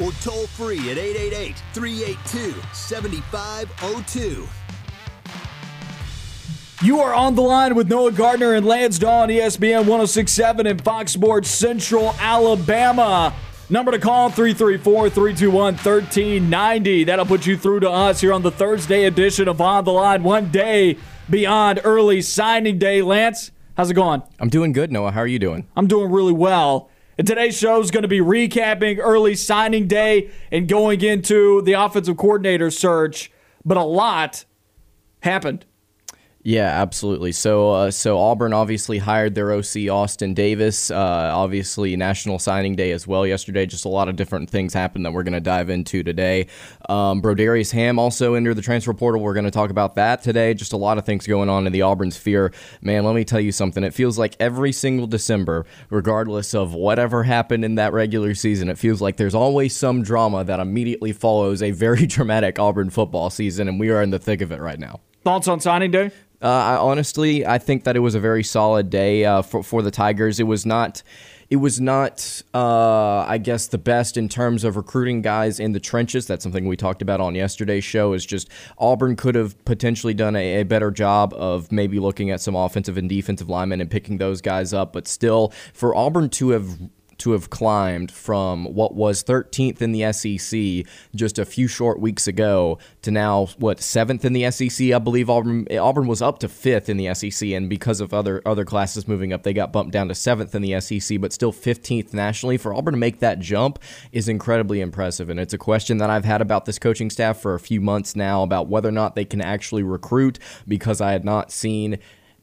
or toll free at 888-382-7502. You are on the line with Noah Gardner and Lance Dawe on ESPN 1067 and Fox Sports Central Alabama. Number to call 334 321 1390. That'll put you through to us here on the Thursday edition of On the Line, one day beyond early signing day. Lance, how's it going? I'm doing good, Noah. How are you doing? I'm doing really well. And today's show is going to be recapping early signing day and going into the offensive coordinator search. But a lot happened. Yeah, absolutely. So, uh, so Auburn obviously hired their OC Austin Davis. Uh, obviously, National Signing Day as well yesterday. Just a lot of different things happened that we're going to dive into today. Um, Brodarius Ham also entered the transfer portal. We're going to talk about that today. Just a lot of things going on in the Auburn sphere. Man, let me tell you something. It feels like every single December, regardless of whatever happened in that regular season, it feels like there's always some drama that immediately follows a very dramatic Auburn football season, and we are in the thick of it right now. Thoughts on signing day? Uh, I honestly, I think that it was a very solid day uh, for for the Tigers. It was not. It was not, uh, I guess, the best in terms of recruiting guys in the trenches. That's something we talked about on yesterday's show. Is just Auburn could have potentially done a, a better job of maybe looking at some offensive and defensive linemen and picking those guys up. But still, for Auburn to have to have climbed from what was 13th in the SEC just a few short weeks ago to now what seventh in the SEC. I believe Auburn Auburn was up to fifth in the SEC, and because of other other classes moving up, they got bumped down to seventh in the SEC, but still 15th nationally. For Auburn to make that jump is incredibly impressive, and it's a question that I've had about this coaching staff for a few months now about whether or not they can actually recruit because I had not seen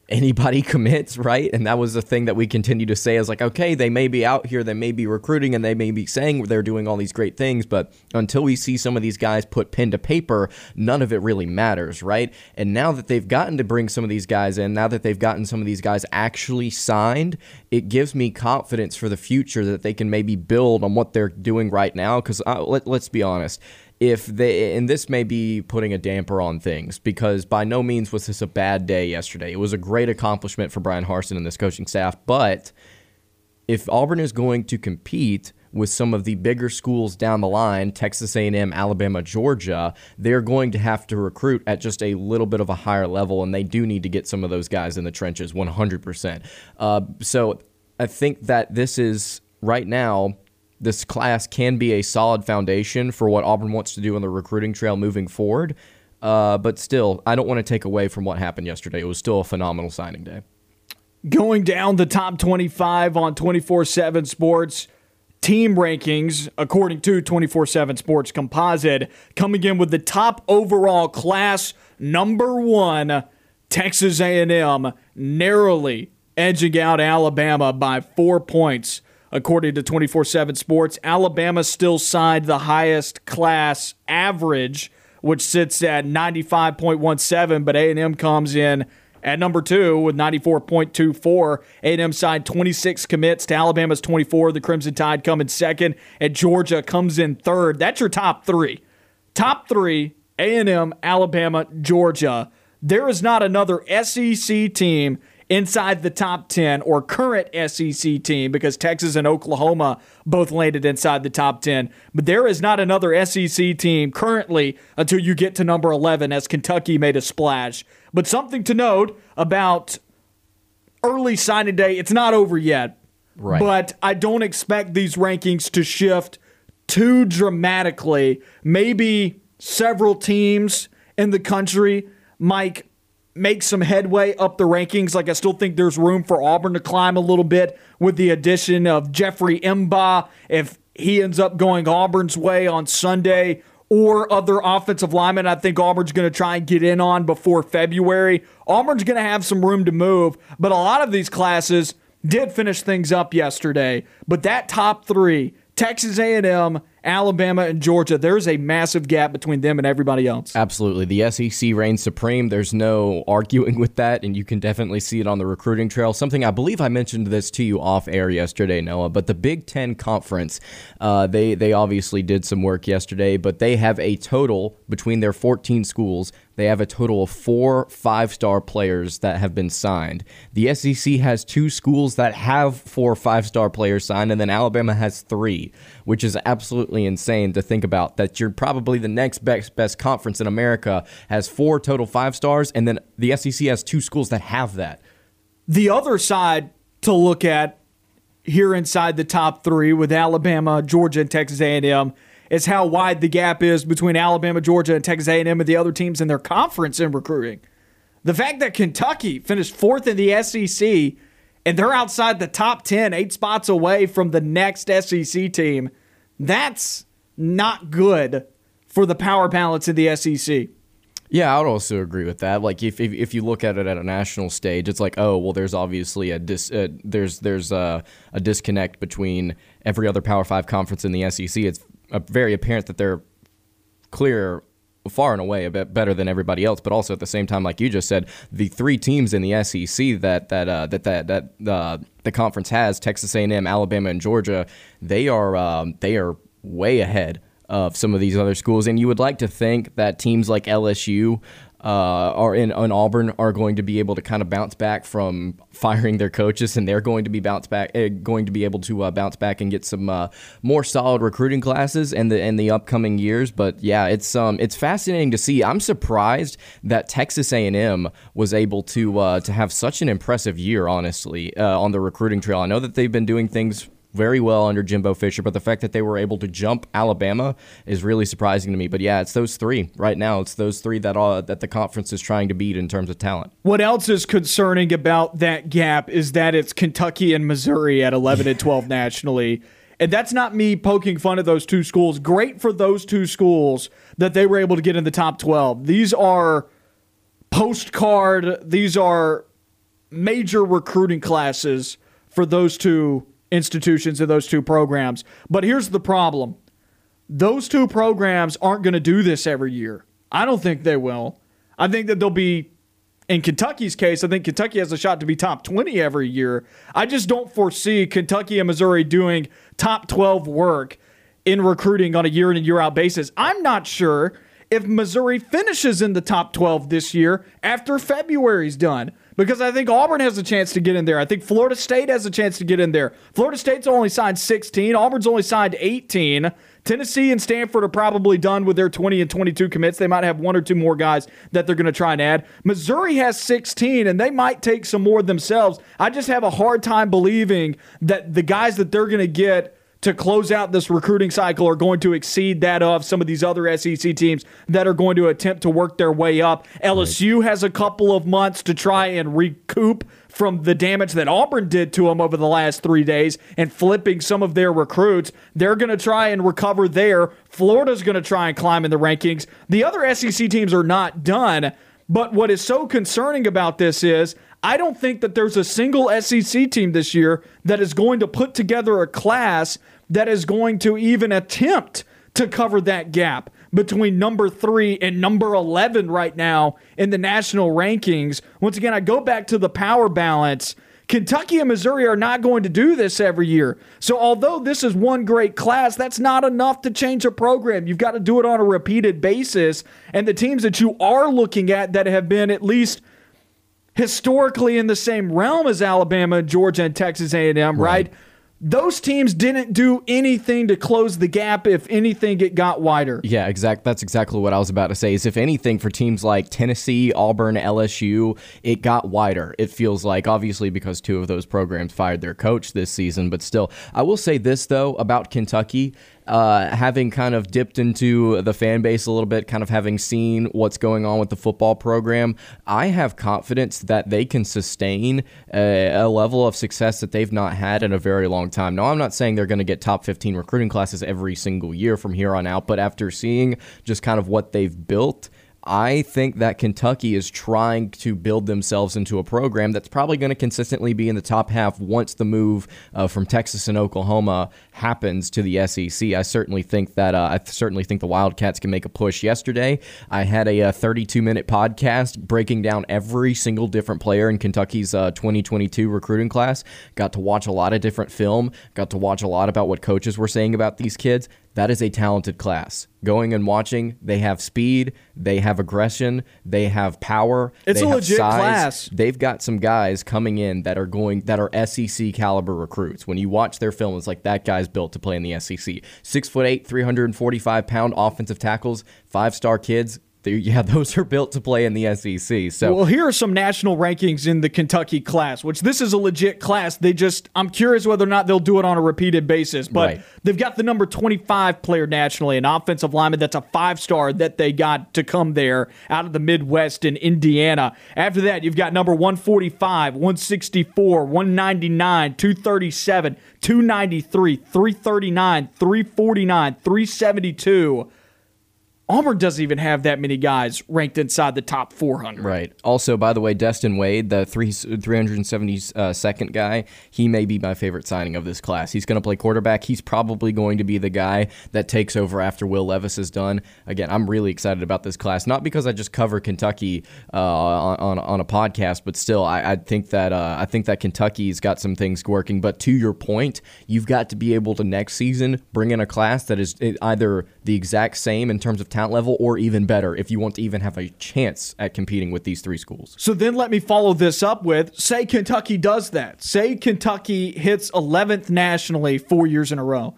anybody commits, right? And that was the thing that we continue to say is like, okay, they may be out here, they may be recruiting, and they may be saying they're doing all these great things, but until we see some of these guys put pen to paper, none of it really matters, right? And now that they've gotten to bring some of these guys in, now that they've gotten some of these guys actually signed, it gives me confidence for the future that they can maybe build on what they're doing right now. Because uh, let, let's be honest if they and this may be putting a damper on things because by no means was this a bad day yesterday. It was a great accomplishment for Bryan Harsin and this coaching staff, but if Auburn is going to compete with some of the bigger schools down the line, Texas A&M, Alabama, Georgia, they're going to have to recruit at just a little bit of a higher level, and they do need to get some of those guys in the trenches 100%. Uh, so I think that this is right now this class can be a solid foundation for what Auburn wants to do on the recruiting trail moving forward. Uh, but still, I don't want to take away from what happened yesterday. It was still a phenomenal signing day. Going down the top 25 on 24 7 Sports team rankings, according to 24 7 Sports Composite, coming in with the top overall class, number one, Texas A&M, narrowly edging out Alabama by four points. According to 24 7 Sports, Alabama still signed the highest class average, which sits at 95.17, but A&M comes in at number two with 94.24. A&M signed 26 commits to Alabama's 24. The Crimson Tide come in second, and Georgia comes in third. That's your top three. Top three, A&M, Alabama, Georgia. There is not another SEC team inside the top 10 or current SEC team because Texas and Oklahoma both landed inside the top 10. But there is not another SEC team currently until you get to number 11 as Kentucky made a splash. But something to note about early signing day, it's not over yet. Right. But I don't expect these rankings to shift too dramatically. Maybe several teams in the country might make some headway up the rankings. Like I still think there's room for Auburn to climb a little bit with the addition of Jeffrey M'ba if he ends up going Auburn's way on Sunday or other offensive linemen I think Auburn's going to try and get in on before February. Auburn's going to have some room to move, but a lot of these classes did finish things up yesterday. But that top 3, Texas A&M, Alabama and Georgia. There's a massive gap between them and everybody else. Absolutely. The SEC reigns supreme. There's no arguing with that, and you can definitely see it on the recruiting trail. Something I believe I mentioned this to you off air yesterday, Noah, but the Big Ten Conference, uh, they, they obviously did some work yesterday, but they have a total between their 14 schools they have a total of four five star players that have been signed. The SEC has two schools that have four five star players signed, and then Alabama has three, which is absolutely insane to think about. That you're probably the next best, best conference in America has four total five stars, and then the SEC has two schools that have that. The other side to look at here inside the top three with Alabama, Georgia, and Texas A&M is how wide the gap is between Alabama, Georgia, and Texas A&M and the other teams in their conference in recruiting. The fact that Kentucky finished fourth in the SEC and they're outside the top 10, eight spots away from the next SEC team, that's not good for the power balance in the SEC. Yeah, I would also agree with that. Like if, if, if you look at it at a national stage, it's like, oh, well, there's obviously a dis, uh, there's there's a, a disconnect between every other Power Five conference in the SEC. It's very apparent that they're clear far and away a bit better than everybody else. But also at the same time, like you just said, the three teams in the SEC that that uh, that that that uh, the conference has Texas A&M, Alabama, and Georgia. They are um, they are way ahead of some of these other schools, and you would like to think that teams like LSU uh, are in, in Auburn are going to be able to kind of bounce back from firing their coaches, and they're going to be bounce back, uh, going to be able to uh, bounce back and get some uh, more solid recruiting classes in the in the upcoming years. But yeah, it's um it's fascinating to see. I'm surprised that Texas A&M was able to uh, to have such an impressive year, honestly, uh, on the recruiting trail. I know that they've been doing things very well under Jimbo Fisher, but the fact that they were able to jump Alabama is really surprising to me. But yeah, it's those three right now. It's those three that uh, that the conference is trying to beat in terms of talent. What else is concerning about that gap is that it's Kentucky and Missouri at 11 and 12 nationally. And that's not me poking fun at those two schools. Great for those two schools that they were able to get in the top 12. These are postcard, these are major recruiting classes for those two institutions of those two programs. But here's the problem those two programs aren't going to do this every year. I don't think they will. I think that they'll be, in Kentucky's case, I think Kentucky has a shot to be top 20 every year. I just don't foresee Kentucky and Missouri doing top 12 work in recruiting on a year in and year out basis. I'm not sure if Missouri finishes in the top 12 this year after February's done because I think Auburn has a chance to get in there. I think Florida State has a chance to get in there. Florida State's only signed 16, Auburn's only signed 18. Tennessee and Stanford are probably done with their 20 and 22 commits. They might have one or two more guys that they're going to try and add. Missouri has 16, and they might take some more themselves. I just have a hard time believing that the guys that they're going to get to close out this recruiting cycle are going to exceed that of some of these other SEC teams that are going to attempt to work their way up. LSU has a couple of months to try and recoup from the damage that Auburn did to them over the last three days and flipping some of their recruits. They're going to try and recover there. Florida's going to try and climb in the rankings. The other SEC teams are not done. But what is so concerning about this is I don't think that there's a single SEC team this year that is going to put together a class that is going to even attempt to cover that gap between number three and number 11 right now in the national rankings. Once again, I go back to the power balance. Kentucky and Missouri are not going to do this every year. So, although this is one great class, that's not enough to change a program. You've got to do it on a repeated basis. And the teams that you are looking at that have been at least historically in the same realm as Alabama, Georgia, and Texas A&M, right? right? those teams didn't do anything to close the gap. If anything, it got wider. Yeah, exact. That's exactly what I was about to say. Is if anything, for teams like Tennessee, Auburn, LSU, it got wider. It feels like obviously because two of those programs fired their coach this season, but still, I will say this though about Kentucky uh, having kind of dipped into the fan base a little bit, kind of having seen what's going on with the football program, I have confidence that they can sustain a, a level of success that they've not had in a very long time. Now, I'm not saying they're going to get top 15 recruiting classes every single year from here on out, but after seeing just kind of what they've built, I think that Kentucky is trying to build themselves into a program that's probably going to consistently be in the top half once the move uh, from Texas and Oklahoma happens to the SEC. I certainly think that uh, I certainly think the Wildcats can make a push. Yesterday, I had a, a uh, 32 minute podcast breaking down every single different player in Kentucky's uh, 2022 recruiting class. Got to watch a lot of different film. Got to watch a lot about what coaches were saying about these kids. That is a talented class. Going and watching, they have speed, they have aggression, they have power. It's a legit size. class. They've got some guys coming in that are going that are SEC caliber recruits. When you watch their film, it's like that guy's built to play in the SEC. Six foot eight, 345 pound offensive tackles, five star kids yeah, those are built to play in the SEC. So, well, here are some national rankings in the Kentucky class, which this is a legit class. They just, I'm curious whether or not they'll do it on a repeated basis, but right. they've got the number 25 player nationally, an offensive lineman that's a five star that they got to come there out of the Midwest in Indiana. After that, you've got number 145, 164, 199, 237, 293, 339, 349, 372. Auburn doesn't even have that many guys ranked inside the top 400. Right. Also, by the way, Destin Wade, the three, 372nd guy, he may be my favorite signing of this class. He's going to play quarterback. He's probably going to be the guy that takes over after Will Levis is done. Again, I'm really excited about this class, not because I just cover Kentucky uh, on, on a podcast, but still, I, I think that uh, I think that Kentucky's got some things working. But to your point, you've got to be able to next season bring in a class that is either the exact same in terms of talent level or even better if you want to even have a chance at competing with these three schools. So then let me follow this up with say Kentucky does that. Say Kentucky hits 11th nationally four years in a row.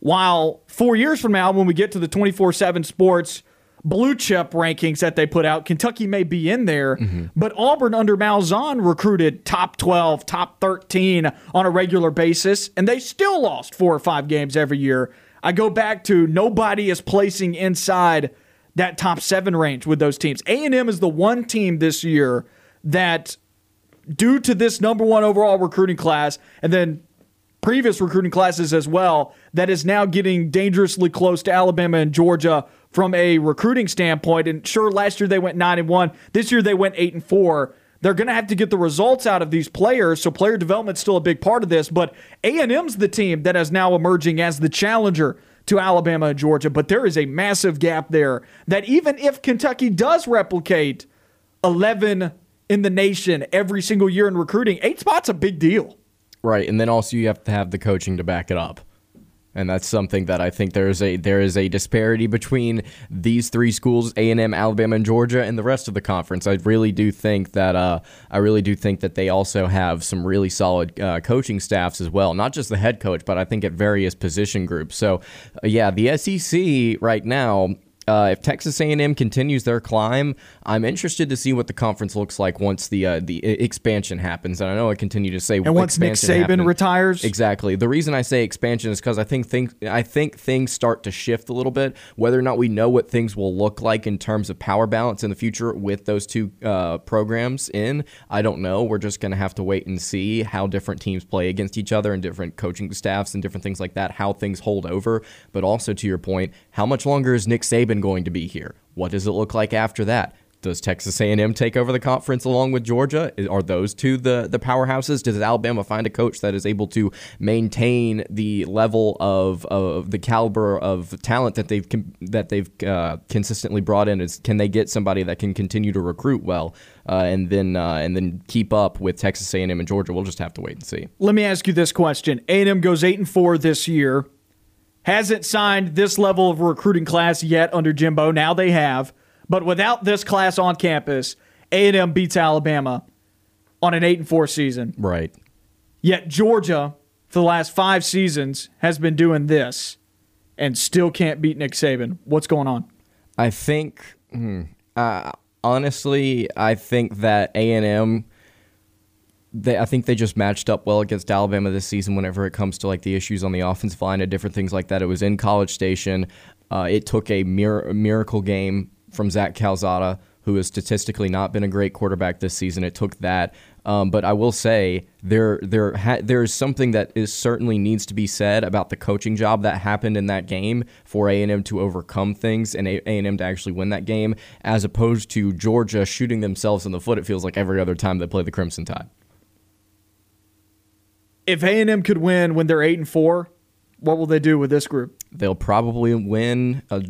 While four years from now, when we get to the 24 7 sports blue chip rankings that they put out, Kentucky may be in there, mm-hmm. but Auburn under Malzahn recruited top 12, top 13 on a regular basis, and they still lost four or five games every year. I go back to nobody is placing inside that top seven range with those teams. A&M is the one team this year that, due to this number one overall recruiting class, and then previous recruiting classes as well, that is now getting dangerously close to Alabama and Georgia from a recruiting standpoint. And sure, last year they went nine and one. This year they went eight and four. They're going to have to get the results out of these players, so player development's still a big part of this. But A&M's the team that is now emerging as the challenger to Alabama and Georgia. But there is a massive gap there that even if Kentucky does replicate 11 in the nation every single year in recruiting, eight spots a big deal. Right, and then also you have to have the coaching to back it up and that's something that I think there is a there is a disparity between these three schools, A and M, Alabama, and Georgia, and the rest of the conference. I really do think that uh, I really do think that they also have some really solid uh, coaching staffs as well, not just the head coach, but I think at various position groups. So, uh, yeah, the SEC right now uh, if Texas A&M continues their climb, I'm interested to see what the conference looks like once the uh, the expansion happens. And I know I continue to say and once Nick Saban happened. retires. Exactly. The reason I say expansion is because I think things I think things start to shift a little bit. Whether or not we know what things will look like in terms of power balance in the future with those two uh, programs in, I don't know. We're just going to have to wait and see how different teams play against each other and different coaching staffs and different things like that. How things hold over, but also to your point, how much longer is Nick Saban going to be here? What does it look like after that? Does Texas A&M take over the conference along with Georgia? Are those two the the powerhouses? Does Alabama find a coach that is able to maintain the level of, of the caliber of talent that they've that they've uh, consistently brought in? Is can they get somebody that can continue to recruit well uh, and then uh, and then keep up with Texas A&M and Georgia? We'll just have to wait and see. Let me ask you this question: A&M goes eight and four this year hasn't signed this level of recruiting class yet under Jimbo. Now they have. But without this class on campus, A&M beats Alabama on an 8 and 4 season. Right. Yet Georgia for the last 5 seasons has been doing this and still can't beat Nick Saban. What's going on? I think hmm, uh, honestly, I think that A&M they, I think they just matched up well against Alabama this season whenever it comes to like the issues on the offensive line and different things like that. It was in College Station. Uh, it took a, mir- miracle game from Zach Calzada, who has statistically not been a great quarterback this season. It took that Um, but I will say there there ha- there is something that is certainly needs to be said about the coaching job that happened in that game for A and M to overcome things and A and M to actually win that game, as opposed to Georgia shooting themselves in the foot. It feels like every other time they play the Crimson Tide. If A and M could win when they're eight and four, what will they do with this group? They'll probably win uh,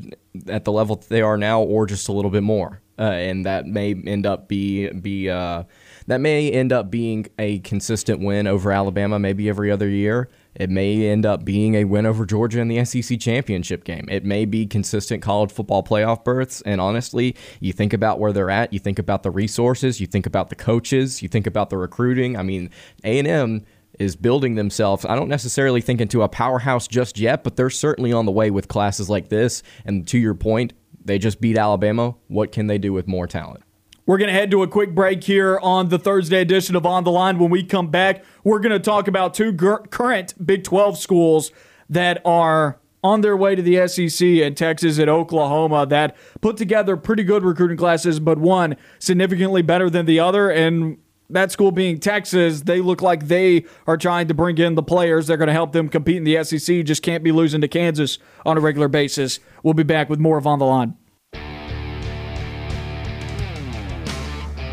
at the level they are now, or just a little bit more, uh, and that may end up be be uh, that may end up being a consistent win over Alabama, maybe every other year. It may end up being a win over Georgia in the SEC championship game. It may be consistent college football playoff berths. And honestly, you think about where they're at, you think about the resources, you think about the coaches, you think about the recruiting. I mean, A and M is building themselves. I don't necessarily think into a powerhouse just yet, but they're certainly on the way with classes like this. And to your point, they just beat Alabama. What can they do with more talent? We're going to head to a quick break here on the Thursday edition of On the Line. When we come back, we're going to talk about two gur- current Big 12 schools that are on their way to the SEC and Texas and Oklahoma that put together pretty good recruiting classes, but one significantly better than the other. And that school being Texas, they look like they are trying to bring in the players. They're going to help them compete in the SEC. Just can't be losing to Kansas on a regular basis. We'll be back with more of On the Line.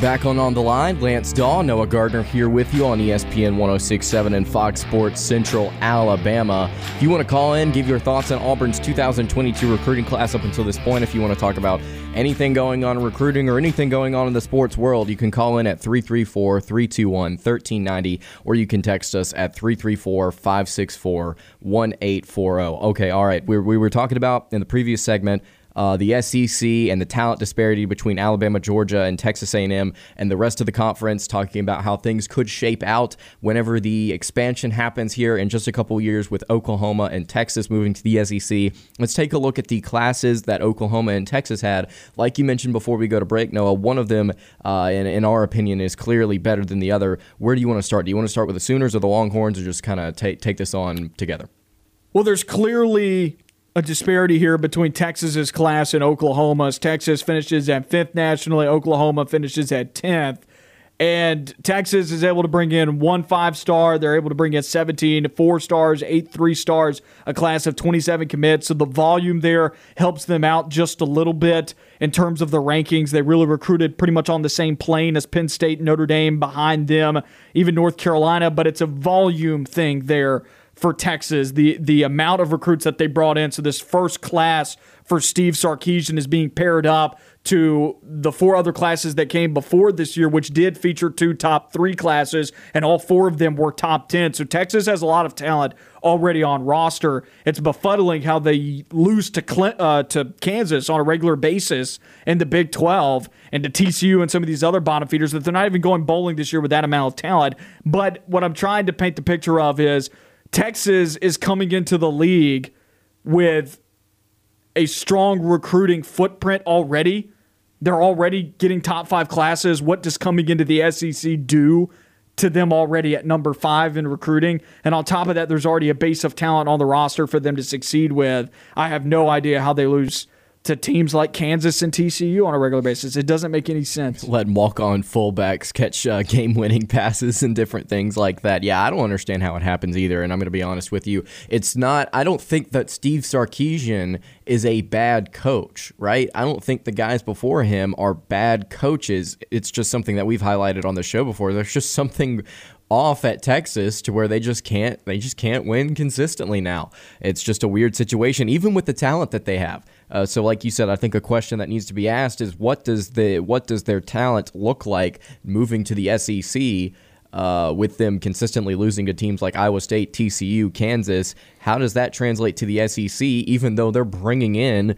Back on On the Line, Lance Dawe, Noah Gardner here with you on ESPN 1067 and Fox Sports Central Alabama. If you want to call in, give your thoughts on Auburn's 2022 recruiting class up until this point, if you want to talk about anything going on in recruiting or anything going on in the sports world, you can call in at 334 321 1390 or you can text us at 334 564 1840. Okay, all right. We, we were talking about in the previous segment uh, the SEC and the talent disparity between Alabama, Georgia, and Texas A&M, and the rest of the conference, talking about how things could shape out whenever the expansion happens here in just a couple years with Oklahoma and Texas moving to the SEC. Let's take a look at the classes that Oklahoma and Texas had. Like you mentioned before we go to break, Noah, one of them, uh, in, in our opinion, is clearly better than the other. Where do you want to start? Do you want to start with the Sooners or the Longhorns, or just kind of take take this on together? Well, there's clearly a disparity here between Texas's class and Oklahoma's. Texas finishes at fifth nationally, Oklahoma finishes at 10th. And Texas is able to bring in one five star. They're able to bring in 17 four stars, eight three stars, a class of 27 commits. So the volume there helps them out just a little bit in terms of the rankings. They really recruited pretty much on the same plane as Penn State, Notre Dame behind them, even North Carolina, but it's a volume thing there for Texas. The the amount of recruits that they brought in. So this first class for Steve Sarkisian is being paired up to the four other classes that came before this year, which did feature two top three classes, and all four of them were top 10. So Texas has a lot of talent already on roster. It's befuddling how they lose to Clint, uh, to Kansas on a regular basis in the Big 12 and to TCU and some of these other bottom feeders that they're not even going bowling this year with that amount of talent. But what I'm trying to paint the picture of is Texas is coming into the league with a strong recruiting footprint already. They're already getting top five classes. What does coming into the SEC do to them already at number five in recruiting? And on top of that, there's already a base of talent on the roster for them to succeed with. I have no idea how they lose to teams like Kansas and TCU on a regular basis. It doesn't make any sense. Letting walk on fullbacks catch uh, game winning passes and different things like that. Yeah, I don't understand how it happens either. And I'm going to be honest with you. It's not, I don't think that Steve Sarkisian is a bad coach, right? I don't think the guys before him are bad coaches. It's just something that we've highlighted on the show before. There's just something off at Texas to where they just can't they just can't win consistently now. It's just a weird situation even with the talent that they have. Uh, so, like you said, I think a question that needs to be asked is what does the what does their talent look like moving to the SEC? Uh, with them consistently losing to teams like Iowa State, TCU, Kansas, how does that translate to the SEC? Even though they're bringing in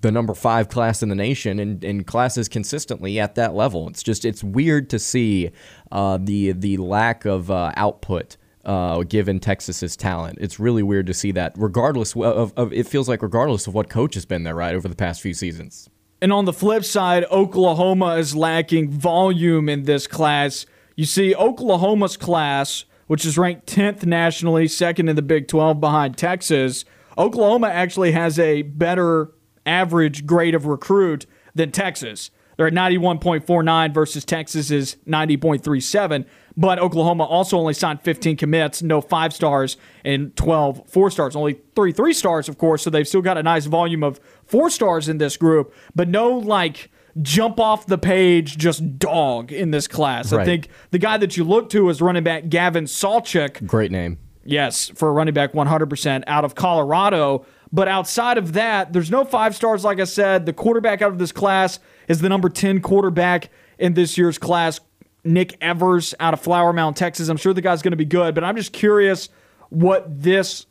the number five class in the nation and, and classes consistently at that level, it's just it's weird to see uh, the the lack of uh, output uh, given Texas's talent. It's really weird to see that, regardless of, of, it feels like regardless of what coach has been there, right, over the past few seasons. And on the flip side, Oklahoma is lacking volume in this class. You see, Oklahoma's class, which is ranked 10th nationally, second in the Big 12 behind Texas, Oklahoma actually has a better average grade of recruit than Texas. They're at 91.49 versus Texas's 90.37. But Oklahoma also only signed 15 commits, no five stars, and 12 four stars. Only three three stars, of course. So they've still got a nice volume of four stars in this group, but no like jump off the page just dog in this class. Right. I think the guy that you look to is running back Gavin Sawchuk. Great name. Yes, for a running back 100% out of Colorado. But outside of that, there's no five stars, like I said. The quarterback out of this class is the number 10 quarterback in this year's class, Nick Evers out of Flower Mound, Texas. I'm sure the guy's going to be good, but I'm just curious what this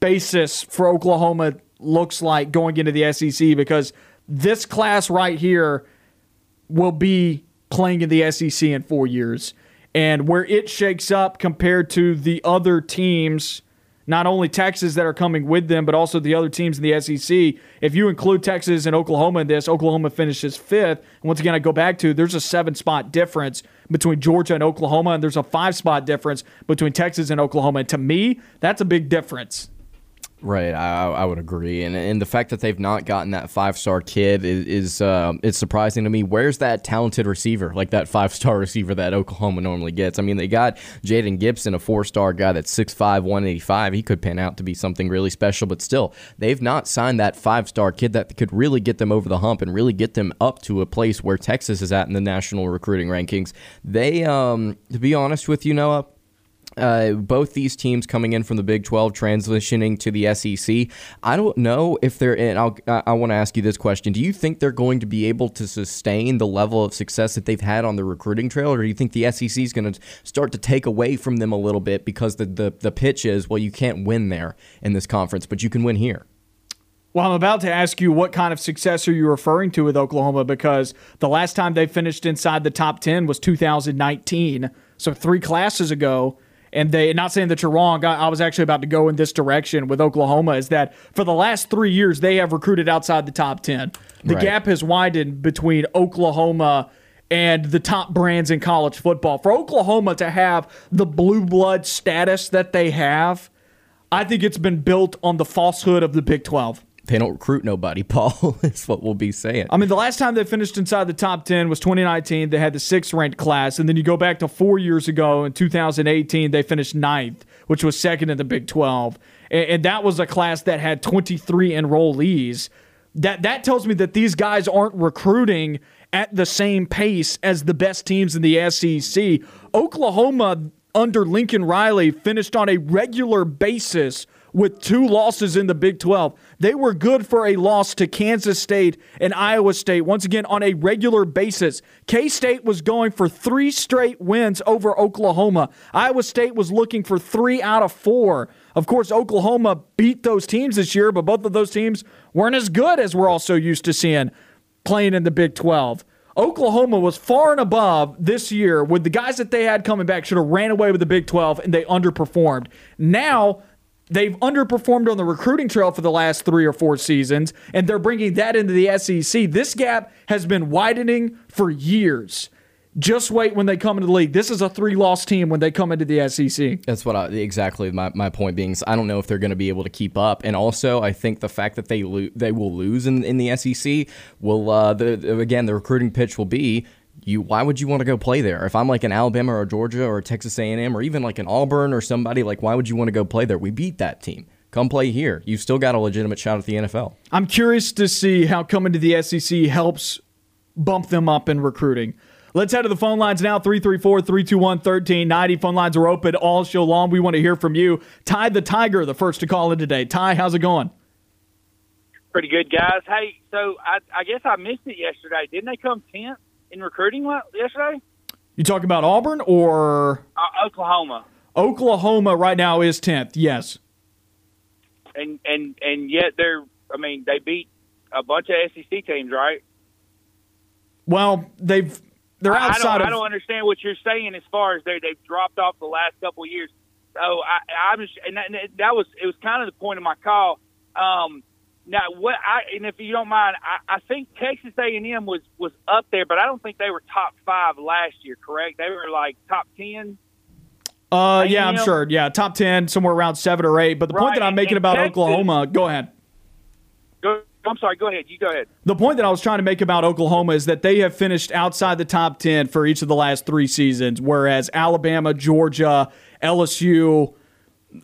basis for Oklahoma looks like going into the SEC because this class right here will be playing in the SEC in four years. And where it shakes up compared to the other teams, not only Texas that are coming with them, but also the other teams in the SEC. If you include Texas and Oklahoma in this, Oklahoma finishes fifth. And once again, I go back to there's a seven spot difference between Georgia and Oklahoma, and there's a five spot difference between Texas and Oklahoma. And to me, that's a big difference. Right, I, I would agree, and and the fact that they've not gotten that five star kid is is uh, it's surprising to me. Where's that talented receiver, like that five star receiver that Oklahoma normally gets? I mean, they got Jayden Gibson, a four star guy that's 6'5", 185. He could pan out to be something really special, but still, they've not signed that five star kid that could really get them over the hump and really get them up to a place where Texas is at in the national recruiting rankings. They, um, to be honest with you, Noah uh, both these teams coming in from the Big 12 transitioning to the SEC. I don't know if they're in. I'll, I want to ask you this question. Do you think they're going to be able to sustain the level of success that they've had on the recruiting trail, or do you think the SEC is going to start to take away from them a little bit because the, the, the pitch is, well, you can't win there in this conference, but you can win here? Well, I'm about to ask you what kind of success are you referring to with Oklahoma because the last time they finished inside the top 10 was 2019. So three classes ago and they not saying that you're wrong I, I, was actually about to go in this direction with oklahoma is that for the last three years they have recruited outside the top 10 the Right. gap has widened between oklahoma and the top brands in college football. For oklahoma to have the blue blood status that they have i think it's been built on the falsehood of the big 12 They don't recruit nobody, Paul, is what we'll be saying. I mean, the last time they finished inside the top 10 was 2019. They had the sixth ranked class. And then you go back to four years ago in 2018, they finished ninth, which was second in the Big 12. And, that was a class that had 23 enrollees. That, that tells me that these guys aren't recruiting at the same pace as the best teams in the SEC. Oklahoma, under Lincoln Riley, finished on a regular basis with two losses in the Big 12. They were good for a loss to Kansas State and Iowa State, once again, on a regular basis. K State was going for three straight wins over Oklahoma. Iowa State was looking for three out of four. Of course, Oklahoma beat those teams this year, but both of those teams weren't as good as we're also used to seeing playing in the Big 12. Oklahoma was far and above this year with the guys that they had coming back should have ran away with the Big 12 and they underperformed. Now they've underperformed on the recruiting trail for the last three or four seasons, and they're bringing that into the SEC. This gap has been widening for years. Just wait when they come into the league. This is a three loss team when they come into the SEC. That's what I exactly my, my point being. is I don't know if they're going to be able to keep up, and also I think the fact that they lo- they will lose in, in the SEC will uh, the again the recruiting pitch will be you. Why would you want to go play there? If I'm like an Alabama or Georgia or Texas A&M or even like an Auburn or somebody like, why would you want to go play there? We beat that team. Come play here. You've still got a legitimate shot at the NFL. I'm curious to see how coming to the SEC helps bump them up in recruiting. Let's head to the phone lines now 334 321 1390. Phone lines are open all show long. We want to hear from you. Ty the Tiger, the first to call in today. Ty, how's it going? Pretty good, guys. Hey, so I, I guess I missed it yesterday. Didn't they come 10th in recruiting yesterday? You talking about Auburn or Uh, Oklahoma. Oklahoma right now is 10th? Yes. And, and, and yet they're, I mean, they beat a bunch of SEC teams, right? Well, they've they're I outside don't, of I don't understand what you're saying as far as they they've dropped off the last couple of years. So I, I'm just, and that, and that was it was kind of the point of my call. Um, now what I and if you don't mind, I, I think Texas A&M was was up there, but I don't think they were top five last year. Correct? They were like top ten. Uh, yeah, I'm sure. Yeah, top 10, somewhere around 7 or 8. But the point that I'm making and about Texas- Oklahoma, go ahead. Go I'm sorry. Go ahead. You go ahead. The point that I was trying to make about Oklahoma is that they have finished outside the top 10 for each of the last three seasons, whereas Alabama, Georgia, LSU,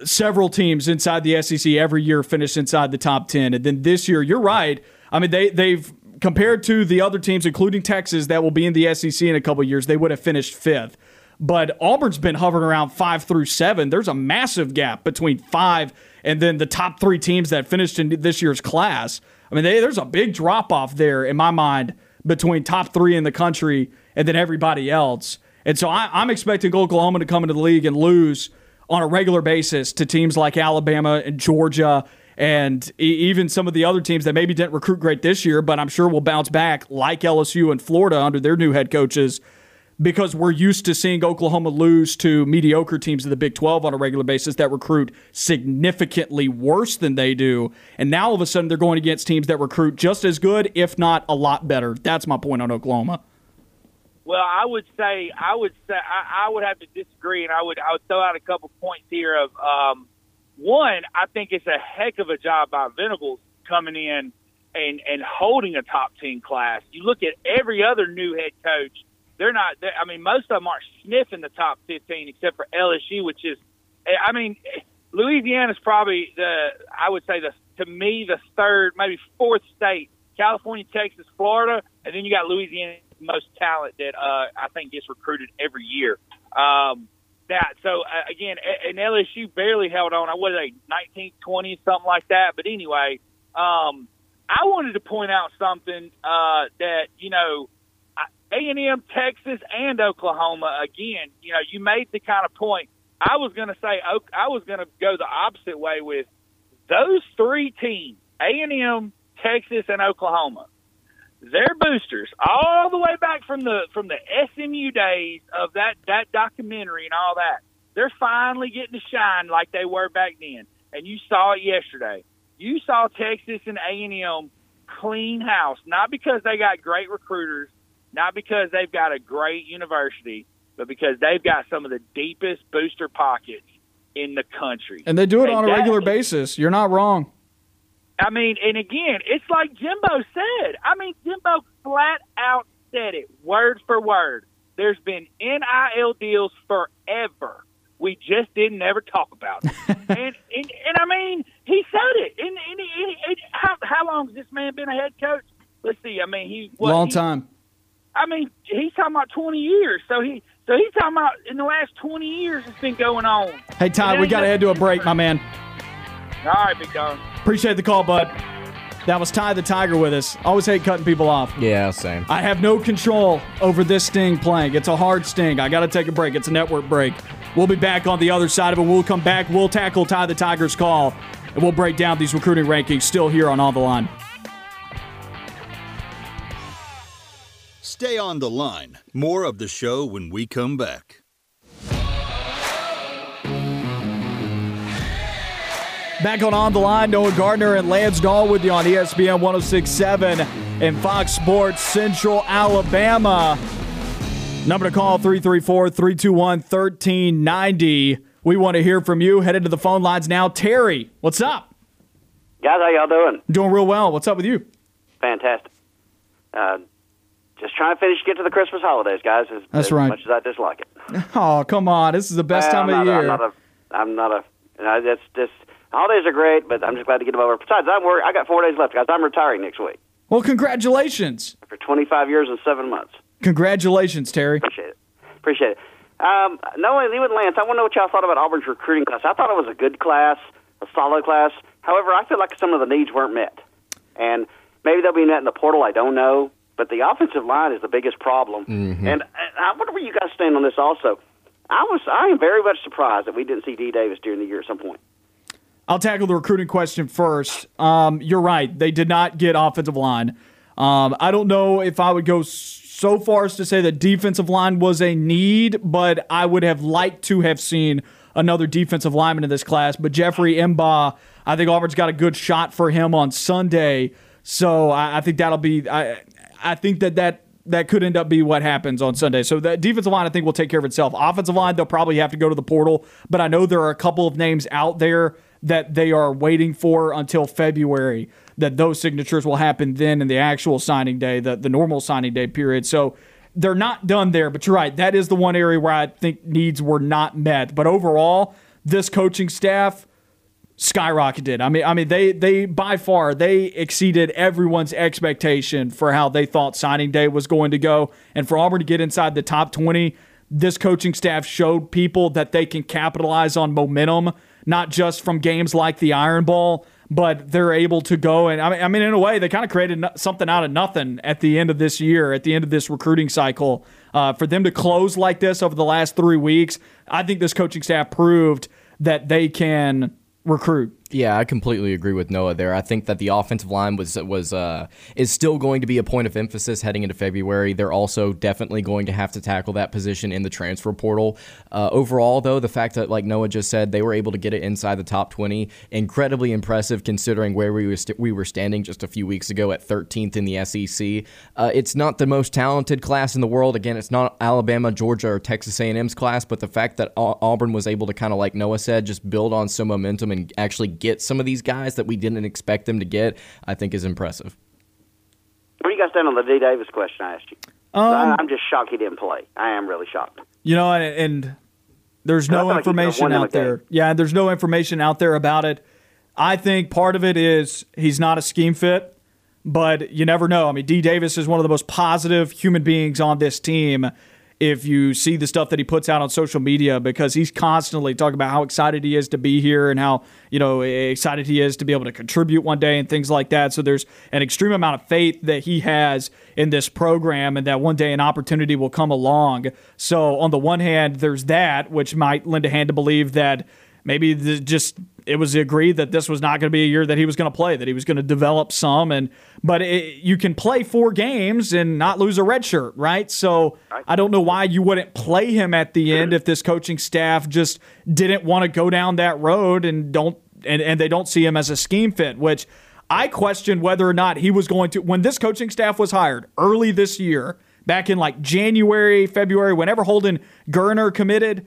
several teams inside the SEC every year finish inside the top 10. And then this year, you're right. I mean, they, they've compared to the other teams, including Texas, that will be in the SEC in a couple years, they would have finished fifth. But Auburn's been hovering around five through seven. There's a massive gap between five and then the top three teams that finished in this year's class. I mean, they, there's a big drop off there in my mind between top three in the country and then everybody else. And so I, I'm expecting Oklahoma to come into the league and lose on a regular basis to teams like Alabama and Georgia and even some of the other teams that maybe didn't recruit great this year, but I'm sure will bounce back, like LSU and Florida under their new head coaches because we're used to seeing Oklahoma lose to mediocre teams in the Big 12 on a regular basis that recruit significantly worse than they do. And now all of a sudden they're going against teams that recruit just as good, if not a lot better. That's my point on Oklahoma. Well, I would say I would say I, I would have to disagree, and I would I would throw out a couple points here. Of um, one, I think it's a heck of a job by Venables coming in and and holding a top ten class. You look at every other new head coach they're not. They're, I mean, most of them aren't sniffing the top 15 except for LSU, which is, I mean, Louisiana is probably the, I would say the, to me, the third, maybe fourth state. California, Texas, Florida, and then you got Louisiana, most talent that uh, I think gets recruited every year. Um, that so uh, again, and LSU barely held on. I was a 19, 20, something like that. But anyway, um, I wanted to point out something uh, that you know a&M, Texas, and Oklahoma. Again, you know, you made the kind of point. I was going to say I was going to go the opposite way with those three teams: A&M, Texas, and Oklahoma. They're boosters all the way back from the from the SMU days of that that documentary and all that. They're finally getting to shine like they were back then, and you saw it yesterday. You saw Texas and A&M clean house, not because they got great recruiters, not because they've got a great university, but because they've got some of the deepest booster pockets in the country. And they do it and on a regular basis. You're not wrong. I mean, and again, it's like Jimbo said. I mean, Jimbo flat out said it, word for word. There's been NIL deals forever. We just didn't ever talk about it. and, and and I mean, he said it. And, and, and, and how how long has this man been a head coach? Let's see. I mean, he what, long time. I mean, he's talking about 20 years. So he so he's talking about in the last 20 years it's been going on. Hey, Todd, we got to head to a break, my man. All right, big dog. Appreciate the call, bud. That was Ty the Tiger with us. Always hate cutting people off. Yeah, same. I have no control over this sting playing. It's a hard sting. I got to take a break. It's a network break. We'll be back on the other side of it. We'll come back. We'll tackle Ty the Tiger's call, and we'll break down these recruiting rankings still here on On the Line. Stay on the line. More of the show when we come back. Back on On the Line, Noah Gardner and Lance Dawe with you on ESPN 1067 and Fox Sports Central Alabama. Number to call 334 321 1390. We want to hear from you. Headed to the phone lines now. Terry, what's up? Guys, how y'all doing? Doing real well. What's up with you? Fantastic. Uh, just trying to finish get to the Christmas holidays, guys. As, That's as right. much as I dislike it. Oh, come on! This is the best well, time I'm of not, year. I'm not a. I'm not a. You know, that's just holidays are great, but I'm just glad to get them over. Besides, I'm worried. I got four days left, guys. I'm retiring next week. Well, congratulations. For 25 years and seven months. Congratulations, Terry. Appreciate it. Appreciate it. Um, Noah, you and Lance, I want to know what y'all thought about Auburn's recruiting class. I thought it was a good class, a solid class. However, I feel like some of the needs weren't met, and maybe they'll be met in the portal. I don't know. But the offensive line is the biggest problem. Mm-hmm. And, and I wonder where you guys stand on this also. I was I am very much surprised that we didn't see D Davis during the year at some point. I'll tackle the recruiting question first. Um, you're right; they did not get offensive line. Um, I don't know if I would go so far as to say that defensive line was a need, but I would have liked to have seen another defensive lineman in this class. But Jeffrey M'ba, I think Auburn's got a good shot for him on Sunday. So I, I think that'll be. I, I think that that that could end up be what happens on Sunday. So the defensive line, I think, will take care of itself. Offensive line, they'll probably have to go to the portal, but I know there are a couple of names out there that they are waiting for until February, that those signatures will happen then in the actual signing day, the, the normal signing day period. So they're not done there, but you're right. That is the one area where I think needs were not met. But overall, this coaching staff skyrocketed. I mean, I mean they they by far they exceeded everyone's expectation for how they thought signing day was going to go, and for Auburn to get inside the top twenty. This coaching staff showed people that they can capitalize on momentum, not just from games like the Iron Bowl, but they're able to go and I mean, I mean in a way they kind of created something out of nothing at the end of this year, at the end of this recruiting cycle. Uh, for them to close like this over the last three weeks, I think this coaching staff proved that they can recruit. Yeah, I completely agree with Noah there. I think that the offensive line was was uh, is still going to be a point of emphasis heading into February. They're also definitely going to have to tackle that position in the transfer portal. Uh, overall, though, the fact that like Noah just said, they were able to get it inside the top twenty, incredibly impressive considering where we were st- we were standing just a few weeks ago at 13th in the SEC. Uh, it's not the most talented class in the world. Again, it's not Alabama, Georgia, or Texas A&M's class, but the fact that Auburn was able to kind of like Noah said, just build on some momentum and actually get some of these guys that we didn't expect them to get, I think is impressive. Where you guys stand on the D Davis question I asked you? Um, I'm just shocked he didn't play. I am really shocked. You know, and, and there's no information like out there. Yeah, there's no information out there about it. I think part of it is he's not a scheme fit, but you never know. I mean, D Davis is one of the most positive human beings on this team if you see the stuff that he puts out on social media because he's constantly talking about how excited he is to be here and how you know excited he is to be able to contribute one day and things like that. So there's an extreme amount of faith that he has in this program and that one day an opportunity will come along. So on the one hand there's that which might lend a hand to believe that maybe the, just it was agreed that this was not going to be a year that he was going to play, that he was going to develop some, and but it, you can play four games and not lose a red shirt, right? So I don't know why you wouldn't play him at the end if this coaching staff just didn't want to go down that road and don't and, and they don't see him as a scheme fit, which I question whether or not he was going to when this coaching staff was hired early this year, back in like January, February, whenever Holden Geriner committed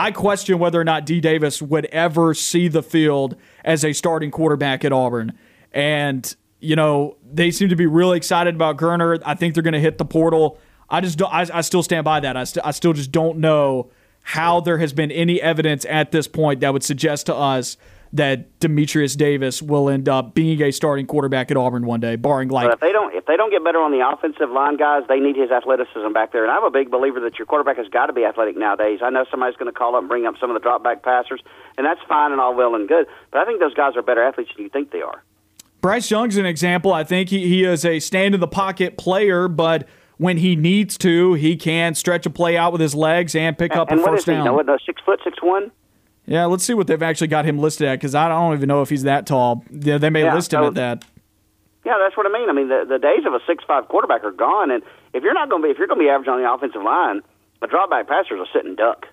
I question whether or not D. Davis would ever see the field as a starting quarterback at Auburn. And, you know, they seem to be really excited about Geriner. I think they're going to hit the portal. I just I, I still stand by that. I, st- I still just don't know how there has been any evidence at this point that would suggest to us that Demetrius Davis will end up being a starting quarterback at Auburn one day, barring like. But if they don't, if they don't get better on the offensive line, guys, they need his athleticism back there. And I'm a big believer that your quarterback has got to be athletic nowadays. I know somebody's going to call up and bring up some of the drop back passers, and that's fine and all well and good. But I think those guys are better athletes than you think they are. Bryce Young's an example. I think he, he is a stand in the pocket player, but when he needs to, he can stretch a play out with his legs and pick up and a first down. He, know, what, six foot, six one. Yeah, let's see what they've actually got him listed at because I don't even know if he's that tall. Yeah, they may yeah, list him so, at that. Yeah, that's what I mean. I mean, the, the days of a six five quarterback are gone, and if you're not going to be if you're going to be average on the offensive line, a drop back passer is a sitting duck.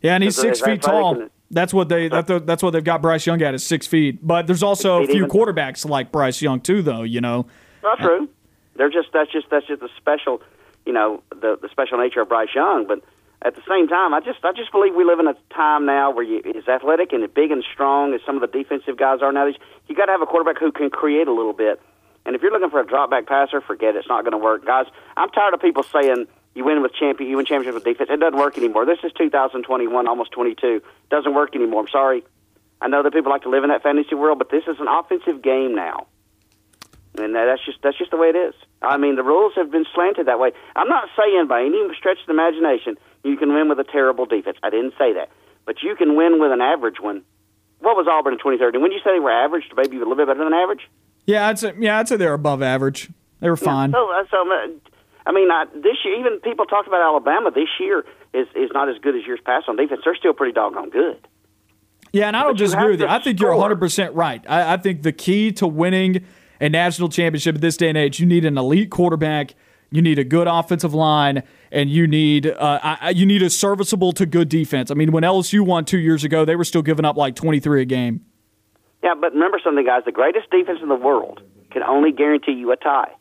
Yeah, and he's six feet tall. That's what they that's, that's what they've got Bryce Young at is six feet. But there's also a few even. quarterbacks like Bryce Young too, though. You know, not true. They're just that's just that's just the special, you know, the the special nature of Bryce Young. But at the same time, I just I just believe we live in a time now where you, as athletic and big and strong as some of the defensive guys are nowadays, you got to have a quarterback who can create a little bit. And if you're looking for a drop back passer, forget it. It's not going to work, guys. I'm tired of people saying you win with champion, you win championships with defense. It doesn't work anymore. This is 2021, almost 22. Doesn't work anymore. I'm sorry. I know that people like to live in that fantasy world, but this is an offensive game now and that's just that's just the way it is. I mean, the rules have been slanted that way. I'm not saying by any stretch of the imagination you can win with a terrible defense. I didn't say that, but you can win with an average one. What was Auburn in 2013? When you say they were average, maybe a little bit better than average? Yeah, I'd say yeah, I'd say they're above average. They were fine. Yeah, so, uh, so uh, I mean, I, this year, even people talk about Alabama this year is is not as good as years past on defense. They're still pretty doggone good. Yeah, and I don't disagree with you. I think score. you're 100 percent right. I, I think the key to winning a national championship at this day and age, you need an elite quarterback, you need a good offensive line, and you need uh, you need a serviceable to good defense. I mean, when LSU won two years ago, they were still giving up like 23 a game. Yeah, but remember something, guys. The greatest defense in the world can only guarantee you a tie.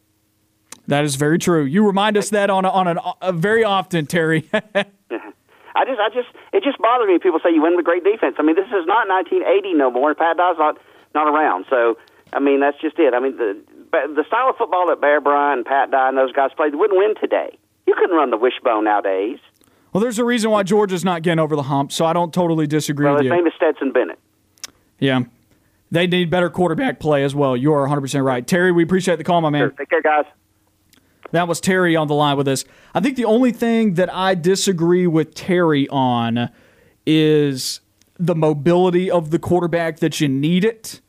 That is very true. You remind us that on a, on an, a very often, Terry. I just, I just, it just bothers me. when People say you win with great defense. I mean, this is not 1980 no more, Pat Dye's not not around. So, I mean, that's just it. I mean, the the style of football that Bear Bryant, Pat Dye, and those guys played wouldn't win today. You couldn't run the wishbone nowadays. Well, there's a reason why Georgia's not getting over the hump, so I don't totally disagree Well, with his you. name is Stetson Bennett. Yeah. They need better quarterback play as well. You are 100% right. Terry, we appreciate the call, my man. Sure. Take care, guys. That was Terry on the line with us. I think the only thing that I disagree with Terry on is the mobility of the quarterback that you need it.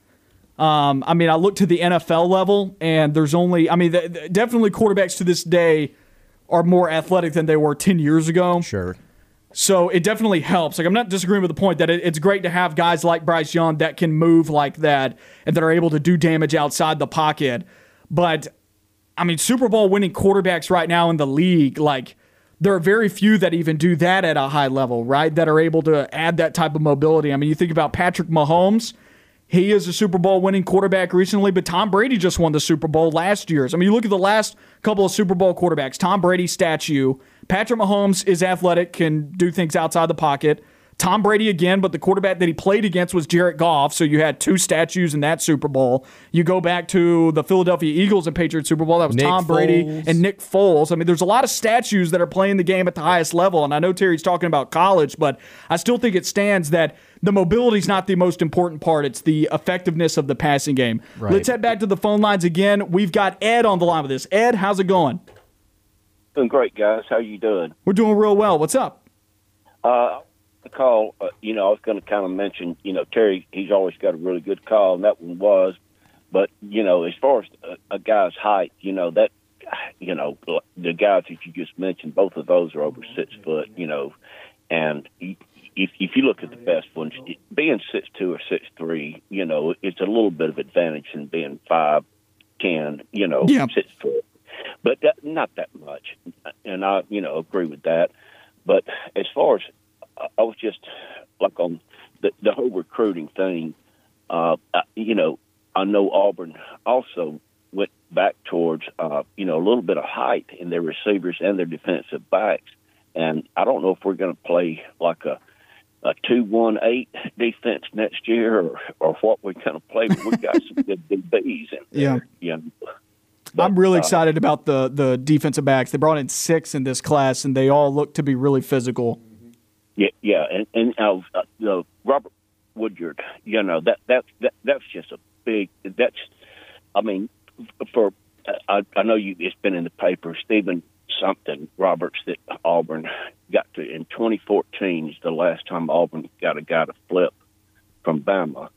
Um, I mean, I look to the NFL level, and there's only, I mean, th- th- definitely quarterbacks to this day are more athletic than they were 10 years ago. Sure. So it definitely helps. Like I'm not disagreeing with the point that it, it's great to have guys like Bryce Young that can move like that and that are able to do damage outside the pocket. But I mean, Super Bowl winning quarterbacks right now in the league, like there are very few that even do that at a high level, right? That are able to add that type of mobility. I mean, you think about Patrick Mahomes. He is a Super Bowl winning quarterback recently, but Tom Brady just won the Super Bowl last year. I mean, you look at the last couple of Super Bowl quarterbacks. Tom Brady statue. Patrick Mahomes is athletic, can do things outside the pocket. Tom Brady again, but the quarterback that he played against was Jared Goff, so you had two statues in that Super Bowl. You go back to the Philadelphia Eagles and Patriots Super Bowl, that was Nick Tom Brady Foles. and Nick Foles. I mean, there's a lot of statues that are playing the game at the highest level, and I know Terry's talking about college, but I still think it stands that the mobility is not the most important part. It's the effectiveness of the passing game. Right. Let's head back to the phone lines again. We've got Ed on the line with this. Ed, how's it going? Doing great, guys. How you doing? We're doing real well. What's up? Uh, the call, uh, you know, I was going to kind of mention, you know, Terry, he's always got a really good call, and that one was. But, you know, as far as a, a guy's height, you know, that, you know, the guys that you just mentioned, both of those are over six foot, you know, and if, if you look at the best ones, being six two or six three, you know, it's a little bit of advantage in being five ten, you know, Yeah. six foot, but that, not that much. And I, you know, agree with that. But as far as I- I was just like on the, the whole recruiting thing, uh, I, you know, I know Auburn also went back towards, uh, you know, a little bit of height in their receivers and their defensive backs. And I don't know if we're going to play like a a two one eight defense next year or or what we kind of play. But we got some good DBs in Yeah. there. You know. But, I'm really uh, excited about the the defensive backs. They brought in six in this class, and they all look to be really physical. Yeah, yeah, and and uh, uh, know, Robert Woodyard, you know that that that that's just a big. That's, I mean, for I, I know you. It's been in the paper. Stephen something Roberts that Auburn got to in 2014 is the last time Auburn got a guy to flip from Bama,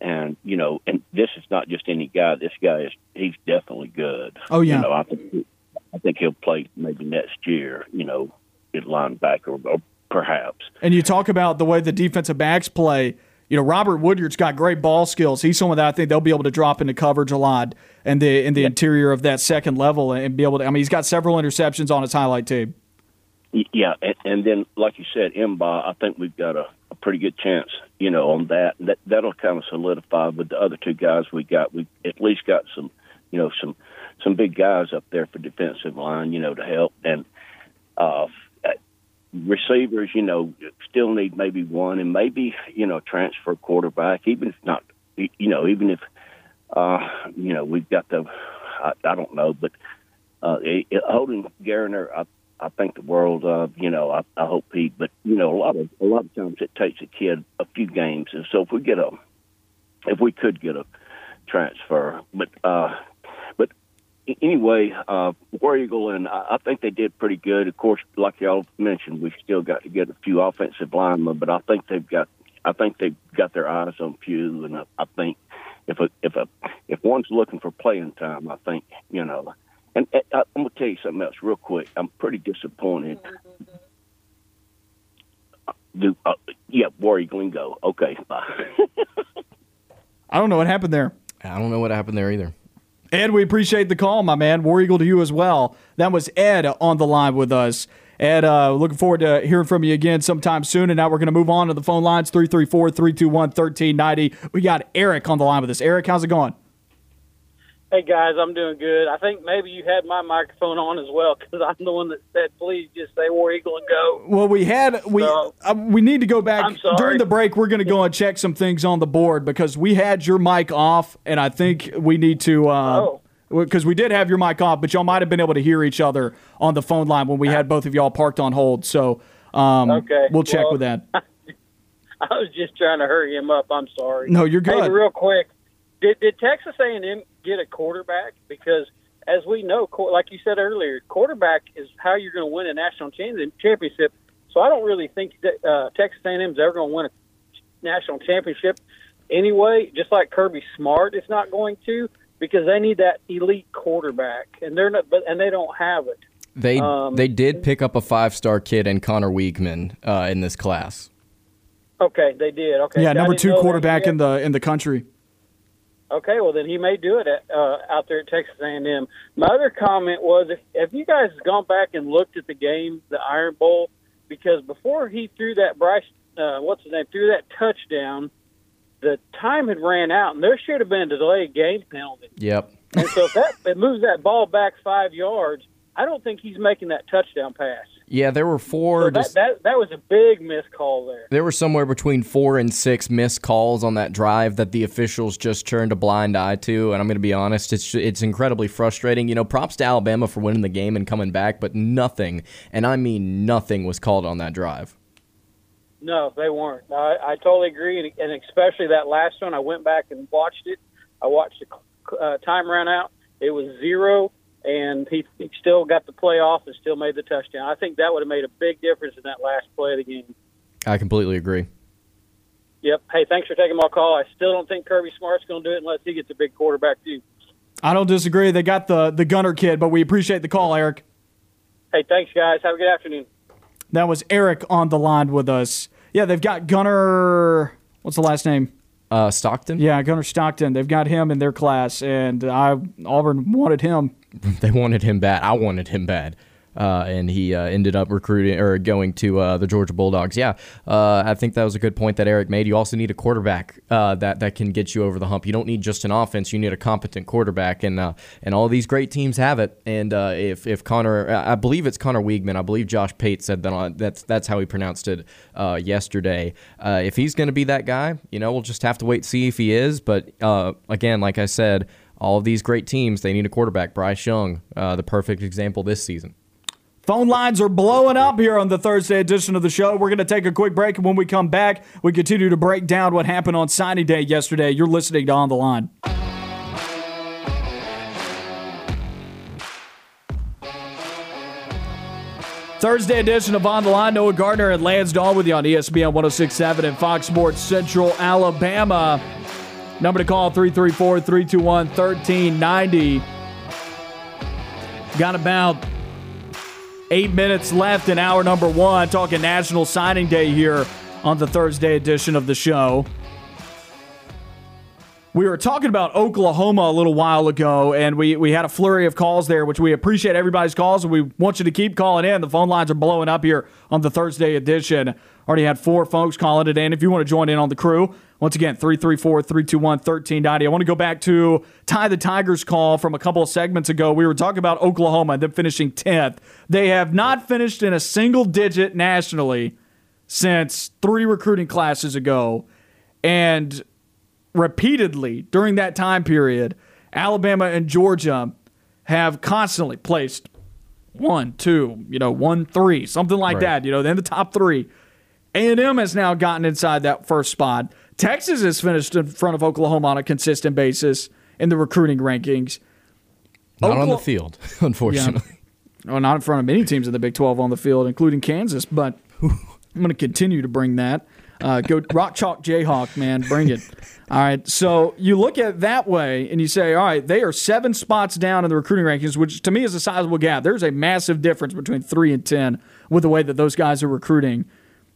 and you know, and this is not just any guy. This guy is he's definitely good. Oh, yeah. you know, I think I think he'll play maybe next year. You know, at linebacker or perhaps. And you talk about the way the defensive backs play. You know, Robert Woodyard's got great ball skills. He's someone that I think they'll be able to drop into coverage a lot and the in the interior of that second level and be able to. I mean, he's got several interceptions on his highlight tape. Yeah, and, and then like you said, M'ba, I think we've got a, a pretty good chance, you know, on that. That that'll kind of solidify with the other two guys we got. We at least got some, you know, some some big guys up there for defensive line, you know, to help and uh, receivers. You know, still need maybe one and maybe you know transfer quarterback, even if not, you know, even if uh, you know we've got the, I, I don't know, but uh, it, it, holding Garner, I, I think the world of. You know, I, I hope he, but you know, a lot of a lot of times it takes a kid a few games, and so if we get a, if we could get a transfer, but uh, anyway, uh, War Eagle, and I, I think they did pretty good. Of course, like y'all mentioned, we still got to get a few offensive linemen, but I think they've got, I think they've got their eyes on few, and I, I think if a if a if one's looking for playing time, I think you know. And uh, I, I'm gonna tell you something else real quick. I'm pretty disappointed. Do uh, yeah, War Eagle and go. Okay, bye. I don't know what happened there. I don't know what happened there either. Ed, we appreciate the call, my man. War Eagle to you as well. That was Ed on the line with us. Ed, uh, looking forward to hearing from you again sometime soon. And now we're going to move on to the phone lines 334 321 1390. We got Eric on the line with us. Eric, how's it going? Hey guys, I'm doing good. I think maybe you had my microphone on as well because I'm the one that said, "Please just say War Eagle and go." Well, we had we So- uh, we need to go back I'm sorry. during the break. We're going to go and check some things on the board because we had your mic off, and I think we need to. Uh, Oh. Because we did have your mic off, but y'all might have been able to hear each other on the phone line when we had both of y'all parked on hold. So um, Okay, we'll check well- with that. I was just trying to hurry him up. I'm sorry. No, you're Hey, good. real quick, did did Texas A&M get a quarterback? Because as we know, like you said earlier, quarterback is how you're going to win a national championship. So I don't really think that uh, Texas A&M is ever going to win a national championship anyway. Just like Kirby Smart is not going to, because they need that elite quarterback, and they're not, but and they don't have it. They Um, they did pick up a five star kid and Conner Weigman uh, in this class. Okay, they did. Okay, yeah, number two quarterback in the in the country. Okay, well then he may do it at, uh, out there at Texas A&M. My other comment was, if have you guys gone back and looked at the game, the Iron Bowl, because before he threw that Bryce, uh, what's his name, threw that touchdown, the time had ran out, and there should have been a delayed game penalty. Yep. And so if that it moves that ball back five yards, I don't think he's making that touchdown pass. Yeah, there were four. So that, just- that that was a big missed call there. There were somewhere between four and six missed calls on that drive that the officials just turned a blind eye to, and I'm going to be honest, it's it's incredibly frustrating. You know, props to Alabama for winning the game and coming back, but nothing, and I mean nothing, was called on that drive. No, they weren't. I, I totally agree, and, and especially that last one. I went back and watched it. I watched the uh, time run out. It was zero, and he, he still got the play off and still made the touchdown. I think that would have made a big difference in that last play of the game. I completely agree. Yep. Hey, thanks for taking my call. I still don't think Kirby Smart's going to do it unless he gets a big quarterback too. I don't disagree. They got the the gunner kid, but we appreciate the call, Eric. Hey, thanks guys. Have a good afternoon. That was Eric on the line with us. Yeah, they've got Gunner. What's the last name? Uh, Stockton. Yeah, Gunner Stockton. They've got him in their class, and I Auburn wanted him. they wanted him bad. I wanted him bad. Uh, and he uh, ended up recruiting or going to uh, the Georgia Bulldogs. Yeah, uh, I think that was a good point that Eric made. You also need a quarterback uh, that that can get you over the hump. You don't need just an offense. You need a competent quarterback, and uh, and all these great teams have it. And if if Conner, I believe it's Conner Weigman. I believe Josh Pate said that on, that's that's how he pronounced it yesterday. If he's going to be that guy, you know, we'll just have to wait see if he is. But again, like I said. All of these great teams, they need a quarterback. Bryce Young, uh, the perfect example this season. Phone lines are blowing up here on the Thursday edition of the show. We're going to take a quick break, and when we come back, we continue to break down what happened on signing day yesterday. You're listening to On the Line. Thursday edition of On the Line. Noah Gardner and Lance Dawe with you on ESPN 1067 and Fox Sports Central Alabama. Number to call 334 321 1390. Got about eight minutes left in hour number one, talking National Signing Day here on the Thursday edition of the show. We were talking about Oklahoma a little while ago, and we, we had a flurry of calls there, which we appreciate everybody's calls, and we want you to keep calling in. The phone lines are blowing up here on the Thursday edition. Already had four folks calling it in. If you want to join in on the crew, once again, 334 321 1390. I want to go back to Ty the Tigers call from a couple of segments ago. We were talking about Oklahoma and them finishing 10th. They have not finished in a single digit nationally since three recruiting classes ago. And repeatedly during that time period, Alabama and Georgia have constantly placed one, two, you know, one, three, something like Right. that. You know, then the top three. A&M has now gotten inside that first spot. Texas has finished in front of Oklahoma on a consistent basis in the recruiting rankings. Not on the field, unfortunately. Well, not in front of many teams in the Big 12 on the field, including Kansas, but I'm going to continue to bring that. Uh, go Rock Chalk Jayhawk, man, bring it. All right, so you look at it that way and you say, all right, they are seven spots down in the recruiting rankings, which to me is a sizable gap. There's a massive difference between three and 10 with the way that those guys are recruiting.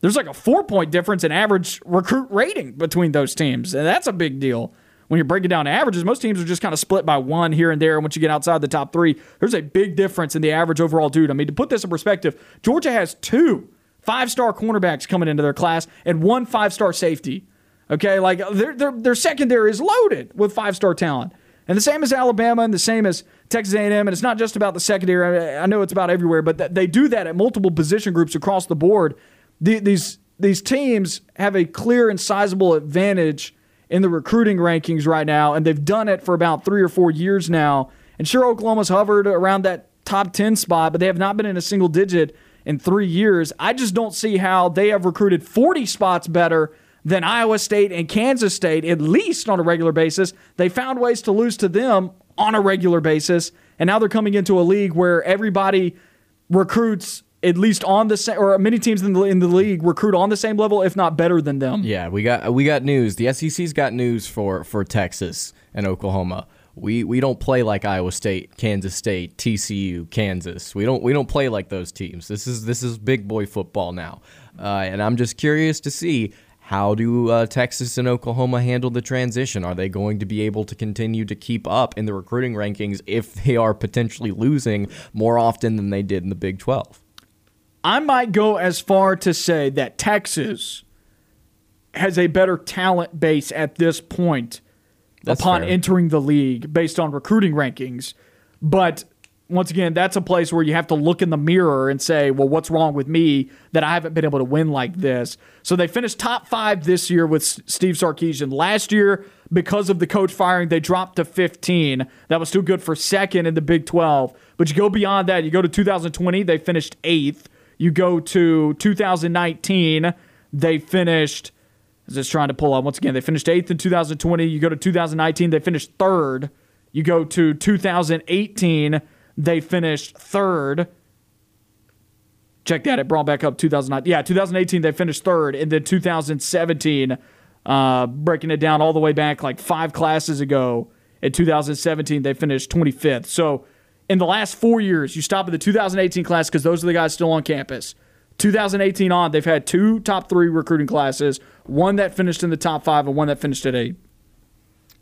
There's like a four point difference in average recruit rating between those teams, and that's a big deal. When you're breaking down averages, most teams are just kind of split by one here and there. And once you get outside the top three, there's a big difference in the average overall dude. I mean, to put this in perspective, Georgia has two five star cornerbacks coming into their class and one five star safety. Okay, like their, their, their secondary is loaded with five star talent. And the same as Alabama and the same as Texas A&M. And it's not just about the secondary. I know it's about everywhere, but they do that at multiple position groups across the board. These these teams have a clear and sizable advantage in the recruiting rankings right now, and they've done it for about three or four years now. And sure, Oklahoma's hovered around that top 10 spot, but they have not been in a single digit in three years. I just don't see how they have recruited 40 spots better than Iowa State and Kansas State, at least on a regular basis. They found ways to lose to them on a regular basis, and now they're coming into a league where everybody recruits at least on the same, or many teams in the in the league recruit on the same level, if not better than them. Yeah, we got we got news. The SEC's got news for for Texas and Oklahoma. We we don't play like Iowa State, Kansas State, TCU, Kansas. We don't we don't play like those teams. This is this is big boy football now, uh, and I'm just curious to see how do uh, Texas and Oklahoma handle the transition? Are they going to be able to continue to keep up in the recruiting rankings if they are potentially losing more often than they did in the Big 12? I might go as far to say that Texas has a better talent base at this point That's upon fair. entering the league based on recruiting rankings. But once again, that's a place where you have to look in the mirror and say, well, what's wrong with me that I haven't been able to win like this? So they finished top five this year with Steve Sarkisian. Last year, because of the coach firing, they dropped to 15. That was still good for second in the Big 12. But you go beyond that, you go to 2020, they finished eighth. You go to 2019, they finished. Is Just trying to pull up once again. They finished eighth in 2020. You go to 2019, they finished third. You go to 2018, they finished third. Check that. It brought back up 2009. Yeah, 2018 they finished third, and then 2017, uh, breaking it down all the way back like five classes ago. In 2017 they finished 25th. So in the last four years, you stop at the 2018 class because those are the guys still on campus. 2018 on, they've had two top three recruiting classes, one that finished in the top five and one that finished at eight.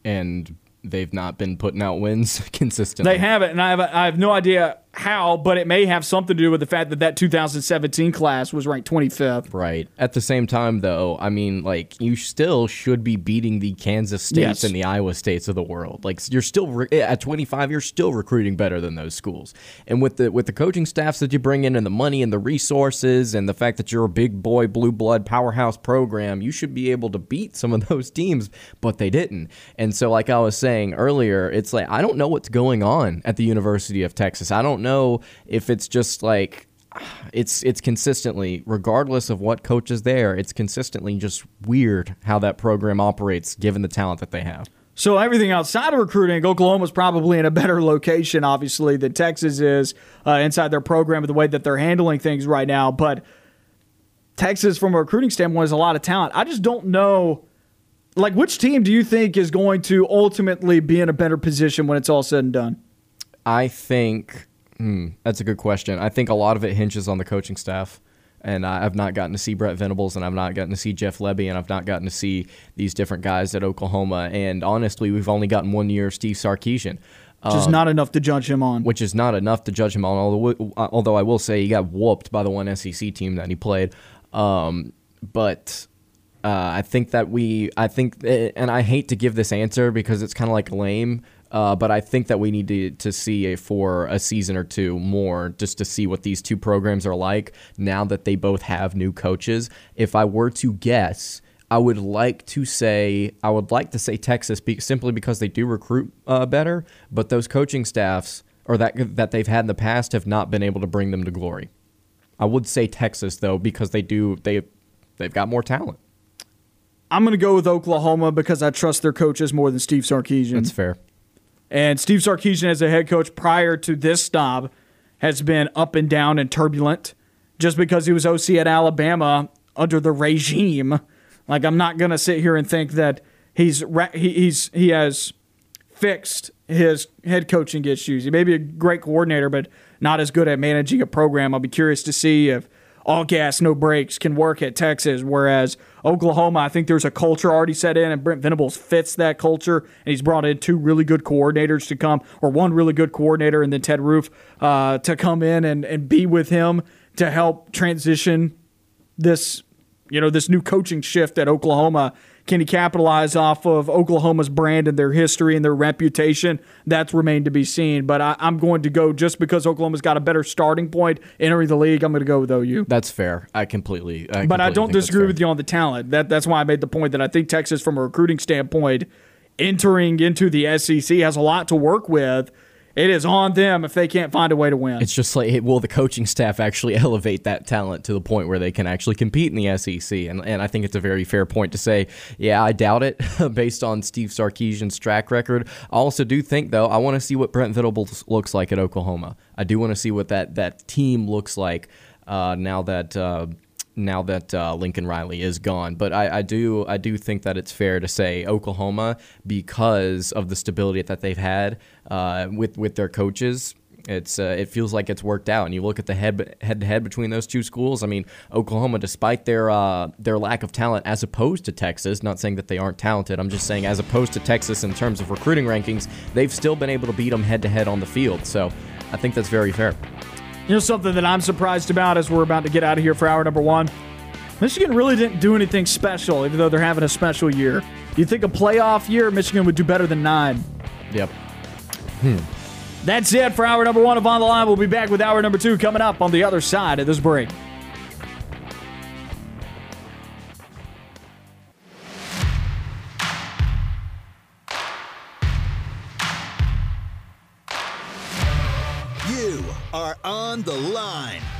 And they've not been putting out wins consistently. They haven't, and I have, I have no idea how, but it may have something to do with the fact that that 2017 class was ranked 25th. Right. At the same time, though, I mean, like you still should be beating the Kansas States yes. and the Iowa States of the world. Like you're still re- eh, at 25, you're still recruiting better than those schools. And with the with the coaching staffs that you bring in, and the money and the resources, and the fact that you're a big boy blue blood powerhouse program, you should be able to beat some of those teams. But they didn't. And so, like I was saying earlier, it's like I don't know what's going on at the University of Texas. I don't don't know if it's just like it's it's consistently regardless of what coach is there it's consistently just weird how that program operates given the talent that they have. So everything outside of recruiting oklahoma's probably in a better location obviously than texas is uh, inside their program the way that they're handling things right now. But texas from a recruiting standpoint has a lot of talent. I just don't know like which team do you think is going to ultimately be in a better position when it's all said and done? I think Hmm, that's a good question. I think a lot of it hinges on the coaching staff. And I've not gotten to see Brent Venables, and I've not gotten to see Jeff Lebby, and I've not gotten to see these different guys at Oklahoma. And honestly, we've only gotten one year of Steve Sarkisian. Which is um, not enough to judge him on. Which is not enough to judge him on. Although, although I will say he got whooped by the one SEC team that he played. Um, but uh, I think that we, I think, eh, and I hate to give this answer because it's kind of like lame, uh, but I think that we need to, to see a, for a season or two more just to see what these two programs are like now that they both have new coaches. If I were to guess, I would like to say I would like to say Texas be, simply because they do recruit uh, better, but those coaching staffs or that that they've had in the past have not been able to bring them to glory. I would say Texas though because they do they they've got more talent. I'm going to go with Oklahoma because I trust their coaches more than Steve Sarkisian. That's fair. And Steve Sarkisian, as a head coach prior to this stop, has been up and down and turbulent. Just because he was OC at Alabama under the regime, like I'm not gonna sit here and think that he's he's he has fixed his head coaching issues. He may be a great coordinator, but not as good at managing a program. I'll be curious to see if all gas, no brakes can work at Texas. Whereas Oklahoma, I think there's a culture already set in, and Brent Venables fits that culture. And he's brought in two really good coordinators to come, or one really good coordinator, and then Ted Roof uh, to come in and, and be with him to help transition this you know, this new coaching shift at Oklahoma. Can he capitalize off of Oklahoma's brand and their history and their reputation? That's remained to be seen. But I, am going to go just because Oklahoma's got a better starting point entering the league. I'm going to go with OU. That's fair. I completely. I but completely I don't disagree with you on the talent. That that's why I made the point that I think Texas, from a recruiting standpoint, entering into the SEC has a lot to work with it is on them if they can't find a way to win. It's just like, will the coaching staff actually elevate that talent to the point where they can actually compete in the SEC? And, and I think it's a very fair point to say, yeah, I doubt it based on Steve Sarkisian's track record. I also do think, though, I want to see what Brent Venables looks like at Oklahoma. I do want to see what that, that team looks like uh, now that. Uh, now that uh, Lincoln Riley is gone. But I, I, do I do think that it's fair to say Oklahoma because of the stability that they've had uh, with with their coaches. It's uh, it feels like it's worked out, and you look at the head head to head between those two schools. I mean, Oklahoma, despite their uh, their lack of talent, as opposed to Texas, not saying that they aren't talented. I'm just saying, as opposed to Texas in terms of recruiting rankings, they've still been able to beat them head to head on the field. So I think that's very fair. You know something that I'm surprised about as we're about to get out of here for hour number one. Michigan really didn't do anything special, even though they're having a special year. You think a playoff year, Michigan would do better than nine. Yep. Hmm. That's it for hour number one of On the Line. We'll be back with hour number two coming up on the other side of this break. Are on the line.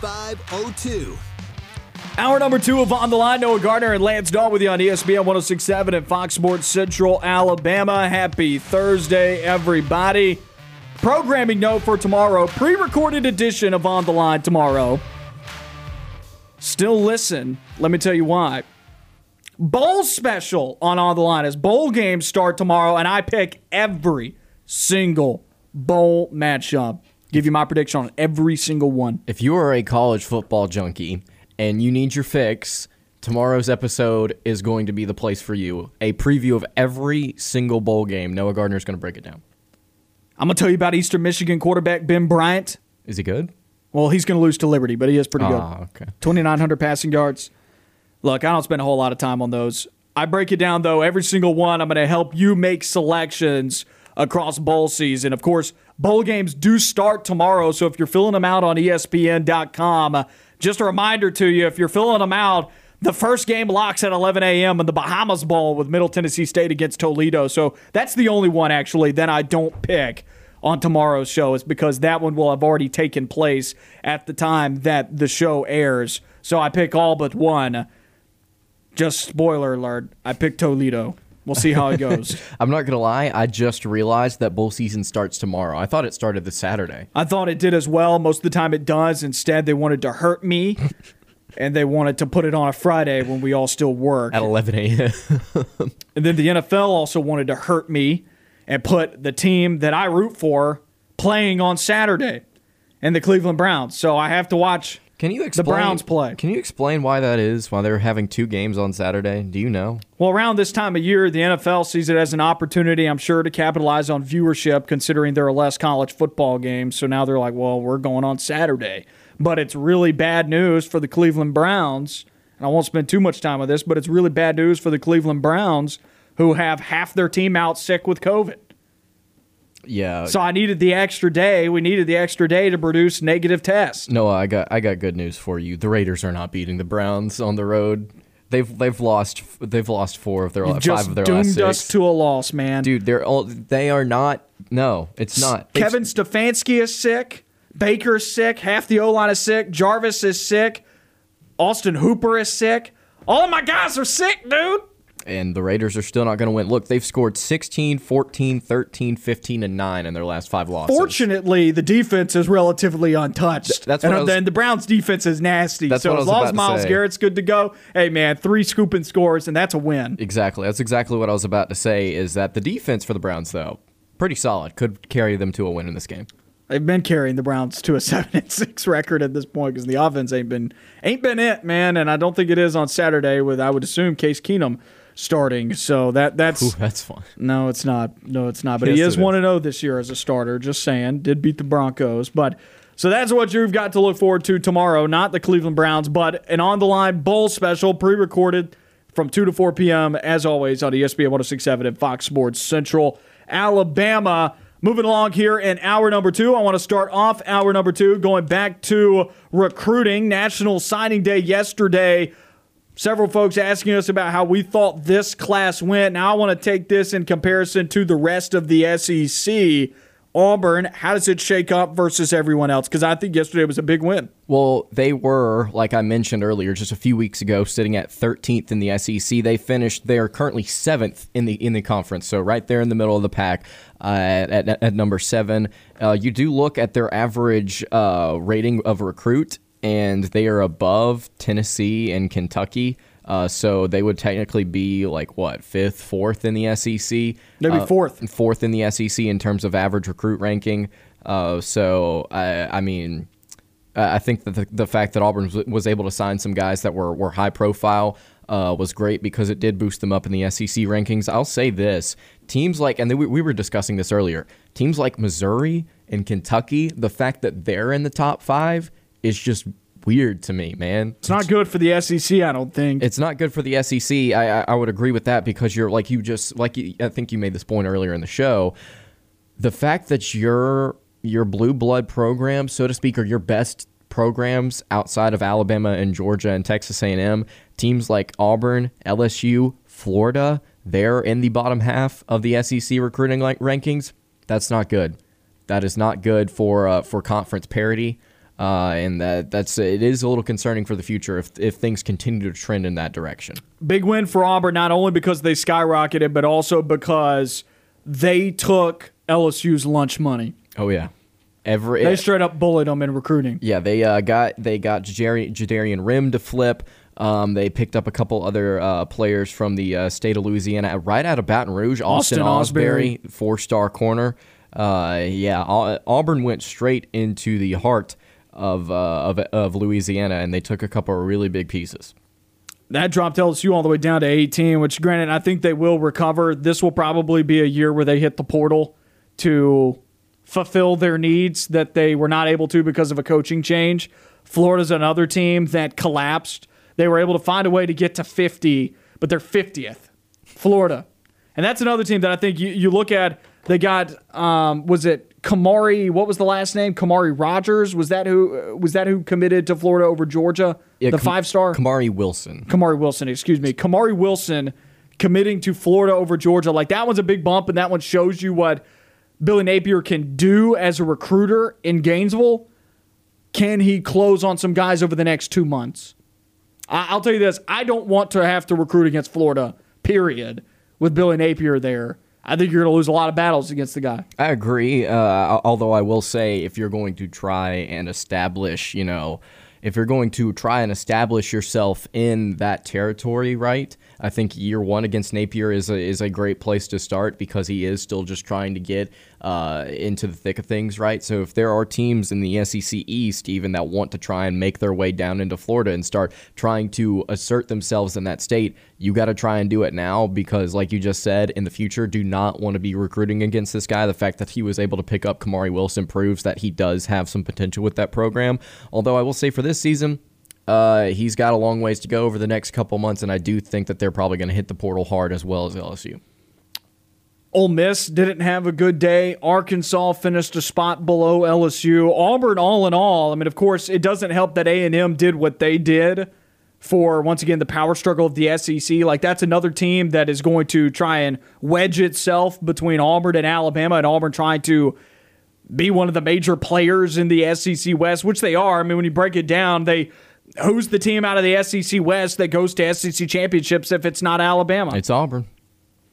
7502. Hour number two of On the Line. Noah Gardner and Lance Dawe with you on ESPN 1067 and Fox Sports Central Alabama. Happy Thursday, everybody. Programming note for tomorrow pre recorded edition of On the Line tomorrow. Still listen. Let me tell you why. Bowl special on On the Line as bowl games start tomorrow, and I pick every single bowl matchup. Give you my prediction on every single one. If you are a college football junkie and you need your fix, tomorrow's episode is going to be the place for you. A preview of every single bowl game. Noah Gardner is going to break it down. I'm going to tell you about Eastern Michigan quarterback Ben Bryant. Is he good? Well, he's going to lose to Liberty, but he is pretty oh, good. Ah, okay. 2,900 passing yards. Look, I don't spend a whole lot of time on those. I break it down, though, every single one. I'm going to help you make selections across bowl season. Of course, bowl games do start tomorrow, so if you're filling them out on ESPN.com, uh, just a reminder to you if you're filling them out, the first game locks at 11 a.m. in the Bahamas Bowl with Middle Tennessee State against Toledo. So that's the only one, actually, that I don't pick on tomorrow's show, is because that one will have already taken place at the time that the show airs. So I pick all but one. Just spoiler alert, I pick Toledo. We'll see how it goes. I'm not gonna lie. I just realized that bowl season starts tomorrow. I thought it started this Saturday. I thought it did as well. Most of the time it does. Instead, they wanted to hurt me, and they wanted to put it on a Friday when we all still work at 11 a.m. and then the NFL also wanted to hurt me and put the team that I root for playing on Saturday, and the Cleveland Browns. So I have to watch can you explain, the Browns play. Can you explain why that is? Why they're having two games on Saturday? Do you know? Well, around this time of year, the NFL sees it as an opportunity, I'm sure, to capitalize on viewership, considering there are less college football games. So now they're like, well, we're going on Saturday. But it's really bad news for the Cleveland Browns. And I won't spend too much time on this, but it's really bad news for the Cleveland Browns, who have half their team out sick with COVID. Yeah. So I needed the extra day. We needed the extra day to produce negative tests. No, I got I got good news for you. The Raiders are not beating the Browns on the road. They've they've lost they've lost four of their you five of their doomed last six. us to a loss, man. Dude, they're all they are not. No, it's not. Kevin Stefanski is sick. Baker is sick. Half the O line is sick. Jarvis is sick. Austin Hooper is sick. All of my guys are sick, dude. And the Raiders are still not going to win. Look, they've scored 16, 14, 13, 15, and 9 in their last five losses. Fortunately, the defense is relatively untouched. that's and what I was- then the Browns' defense is nasty. That's so what as long as Myles. Garrett's good to go, hey man, three scooping scores and that's a win. Exactly. That's exactly what I was about to say is that the defense for the Browns, though, pretty solid. Could carry them to a win in this game. They've been carrying the Browns to a seven and six record at this point because the offense ain't been ain't been it, man. And I don't think it is on Saturday with I would assume Case Keenum starting. So that that's Ooh, that's fun. no, it's not. No, it's not. But he is one and zero this year as a starter. Just saying, did beat the Broncos, but. So that's what you've got to look forward to tomorrow. Not the Cleveland Browns, but an on the line bowl special pre-recorded from 2 to 4 p.m. as always on ESPN 1067 and Fox Sports Central, Alabama. Moving along here in hour number two, I want to start off hour number two going back to recruiting. National Signing Day yesterday. Several folks asking us about how we thought this class went. Now I want to take this in comparison to the rest of the SEC. Auburn, how does it shake up versus everyone else? Because I think yesterday was a big win. Well, they were, like I mentioned earlier, just a few weeks ago, sitting at 13th in the SEC. They finished. They are currently seventh in the in the conference, so right there in the middle of the pack uh, at, at, at number seven. Uh, you do look at their average uh, rating of recruit, and they are above Tennessee and Kentucky. Uh, so they would technically be like what fifth, fourth in the SEC. They'd be Uh, fourth. fourth in the SEC in terms of average recruit ranking. Uh, so I, I mean, I think that the, the fact that Auburn was, was able to sign some guys that were, were high profile uh, was great because it did boost them up in the SEC rankings. I'll say this teams like, and we, we were discussing this earlier, teams like Missouri and Kentucky, the fact that they're in the top five is just weird to me, man. It's not good for the SEC, I don't think. It's not good for the SEC. I, I, I would agree with that because you're like you just like you, I think you made this point earlier in the show. The fact that your your blue blood program, so to speak, or your best programs outside of Alabama and Georgia and Texas A&M, teams like Auburn, LSU, Florida, they're in the bottom half of the SEC recruiting like rankings. That's not good. That is not good for uh, for conference parity. Uh, and that that's it is a little concerning for the future if if things continue to trend in that direction. Big win for Auburn, not only because they skyrocketed, but also because they took LSU's lunch money. Oh yeah, every They straight up bullied them in recruiting. yeah they uh, got they got Jadari- Jadarian Rim to flip. Um, they picked up a couple other uh, players from the uh, state of Louisiana, right out of Baton Rouge. Austin, Austin Osbury. Osbury, four star corner. Uh, yeah, Auburn went straight into the heart of, uh, of of Louisiana, and they took a couple of really big pieces. That dropped LSU all the way down to 18, which, granted, I think they will recover. This will probably be a year where they hit the portal to fulfill their needs that they were not able to because of a coaching change. Florida's another team that collapsed. They were able to find a way to get to 50, but they're 50th. Florida. And that's another team that I think you, you look at. They got um, was it Kamari? What was the last name? Kamari Rogers was that who uh, was that who committed to Florida over Georgia? Yeah, the Kam- five star Kamari Wilson. Kamari Wilson, excuse me. Kamari Wilson committing to Florida over Georgia. Like that one's a big bump, and that one shows you what Billy Napier can do as a recruiter in Gainesville. Can he close on some guys over the next two months? I- I'll tell you this: I don't want to have to recruit against Florida. Period. With Billy Napier there, I think you're going to lose a lot of battles against the guy. I agree. Uh, although I will say, if you're going to try and establish, you know, if you're going to try and establish yourself in that territory, right? I think year one against Napier is a, is a great place to start because he is still just trying to get uh, into the thick of things, right? So if there are teams in the SEC East even that want to try and make their way down into Florida and start trying to assert themselves in that state, you got to try and do it now because, like you just said, in the future, do not want to be recruiting against this guy. The fact that he was able to pick up Kamari Wilson proves that he does have some potential with that program. Although I will say for this season, uh, he's got a long ways to go over the next couple months, and I do think that they're probably going to hit the portal hard as well as LSU. Ole Miss didn't have a good day. Arkansas finished a spot below LSU. Auburn, all in all, I mean, of course, it doesn't help that A and M did what they did for once again the power struggle of the SEC. Like that's another team that is going to try and wedge itself between Auburn and Alabama, and Auburn trying to be one of the major players in the SEC West, which they are. I mean, when you break it down, they who's the team out of the SEC West that goes to SEC championships if it's not Alabama? It's Auburn.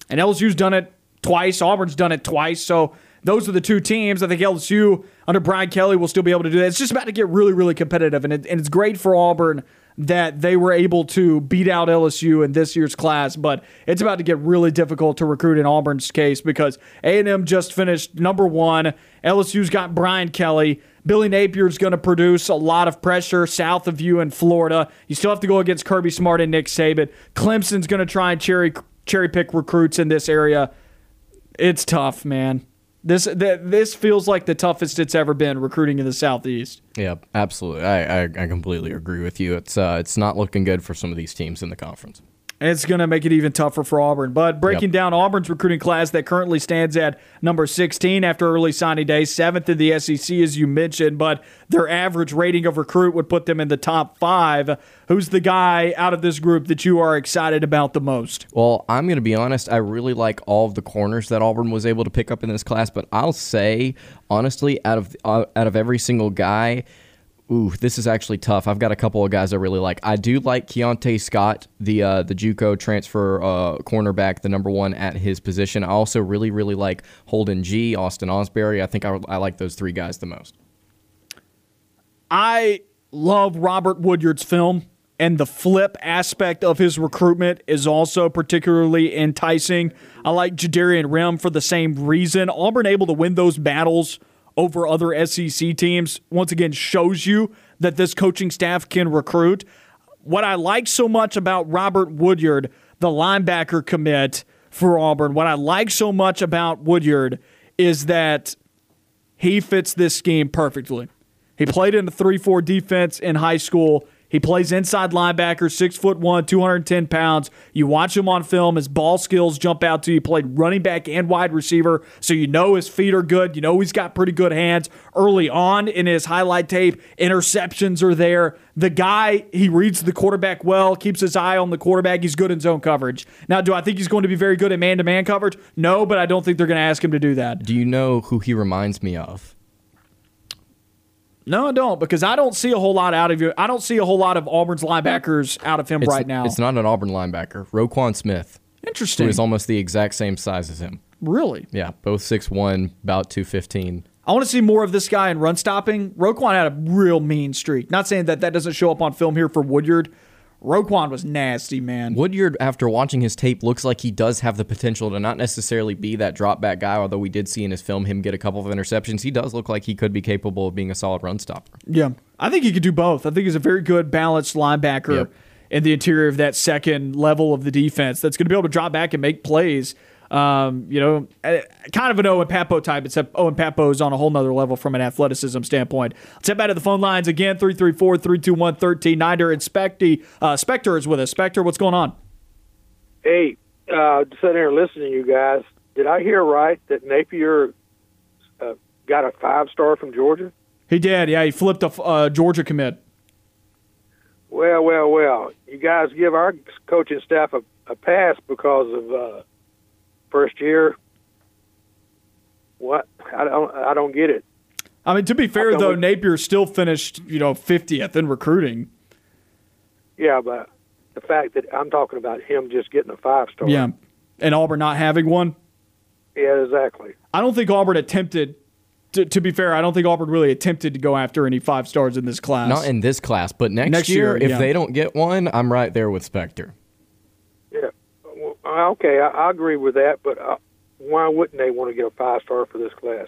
And LSU's done it twice. Auburn's done it twice. So those are the two teams. I think LSU under Brian Kelly will still be able to do that. It's just about to get really, really competitive, and, it, and it's great for Auburn that they were able to beat out LSU in this year's class. But it's about to get really difficult to recruit in Auburn's case because A&M just finished number one. LSU's got Brian Kelly. Billy Napier's going to produce a lot of pressure south of you in Florida. You still have to go against Kirby Smart and Nick Saban. Clemson's going to try and cherry cherry pick recruits in this area. It's tough, man. This th- this feels like the toughest it's ever been recruiting in the southeast. Yeah, absolutely. I, I, I completely agree with you. It's uh, it's not looking good for some of these teams in the conference. And it's going to make it even tougher for Auburn. But breaking Yep. down Auburn's recruiting class that currently stands at number 16 after early signing day, seventh in the SEC, as you mentioned, but their average rating of recruit would put them in the top five. Who's the guy out of this group that you are excited about the most? Well, I'm going to be honest. I really like all of the corners that Auburn was able to pick up in this class, but I'll say honestly, out of uh, out of every single guy, ooh, this is actually tough. I've got a couple of guys I really like. I do like Keionta Scott, the uh, the JUCO transfer uh, cornerback, the number one at his position. I also really really like Holden G, Austin Osbury. I think I, I like those three guys the most. I love Robert Woodyard's film, and the flip aspect of his recruitment is also particularly enticing. I like Jadarian Rim for the same reason. Auburn able to win those battles over other SEC teams once again shows you that this coaching staff can recruit. What I like so much about Robert Woodyard, the linebacker commit for Auburn, what I like so much about Woodyard is that he fits this scheme perfectly. He played in a 3 4 defense in high school. He plays inside linebacker, six foot one, 210 pounds. You watch him on film, his ball skills jump out to you. He played running back and wide receiver, so you know his feet are good. You know he's got pretty good hands. Early on in his highlight tape, interceptions are there. The guy, he reads the quarterback well, keeps his eye on the quarterback. He's good in zone coverage. Now, do I think he's going to be very good at man to man coverage? No, but I don't think they're going to ask him to do that. Do you know who he reminds me of? No, I don't, because I don't see a whole lot out of you. I don't see a whole lot of Auburn's linebackers out of him It's, right now. it's not an Auburn linebacker. Roquan Smith, Interesting. is almost the exact same size as him. really? Yeah, both six 6'1", about 215. I want to see more of this guy in run stopping. Roquan had a real mean streak. Not saying that that doesn't show up on film here for Woodyard. Roquan was nasty, man. Woodyard, after watching his tape, looks like he does have the potential to not necessarily be that drop back guy, although we did see in his film him get a couple of interceptions. He does look like he could be capable of being a solid run stopper. Yeah. I think he could do both. I think he's a very good balanced linebacker Yep. in the interior of that second level of the defense that's going to be able to drop back and make plays. Um, you know, eh, kind of an Owen Pappoe type, except Owen Pappoe is on a whole nother level from an athleticism standpoint. Let's head back to the phone lines again 334 321 1390. And Specty, uh, Spectre is with us. Spectre, what's going on? Hey, uh, sitting here listening to you guys, did I hear right that Napier uh, got a five star from Georgia? He did. Yeah, he flipped a uh, Georgia commit. Well, well, well. You guys give our coaching staff a, a pass because of uh, first year. What? I don't. I don't get it. I mean, to be fair, though, we- Napier still finished, you know, 50th in recruiting. Yeah, but the fact that I'm talking about him just getting a five star. Yeah. And Auburn not having one. Yeah, exactly. I don't think Auburn attempted. To, to be fair, I don't think Auburn really attempted to go after any five stars in this class. Not in this class, but next, Next year, year, if yeah. they don't get one, I'm right there with Spectre. Yeah. Well, okay, I, I agree with that, but uh, why wouldn't they want to get a five star for this class?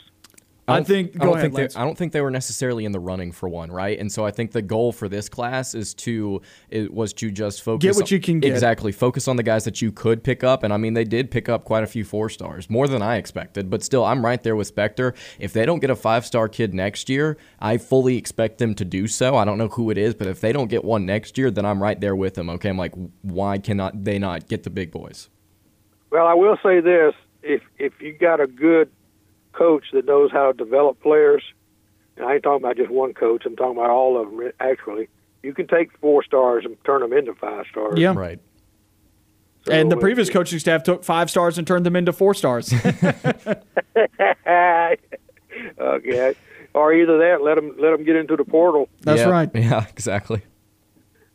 I don't- think. I don't ahead, think they, I don't think they were necessarily in the running for one, right? And so I think the goal for this class is to it was to just focus Get what on- you can get. exactly focus on the guys that you could pick up. And I mean, they did pick up quite a few four stars, more than I expected. But still, I'm right there with Spectre. If they don't get a five star kid next year, I fully expect them to do so. I don't know who it is, but if they don't get one next year, then I'm right there with them. Okay, I'm like, why cannot they not get the big boys? Well, I will say this: if if you got a good coach that knows how to develop players, and I ain't talking about just one coach, I'm talking about all of them. Actually, you can take four stars and turn them into five stars. yeah. Right. So And the previous coaching staff took five stars and turned them into four stars. okay, or either that, let them let them get into the portal. That's Yeah, right. Yeah, exactly.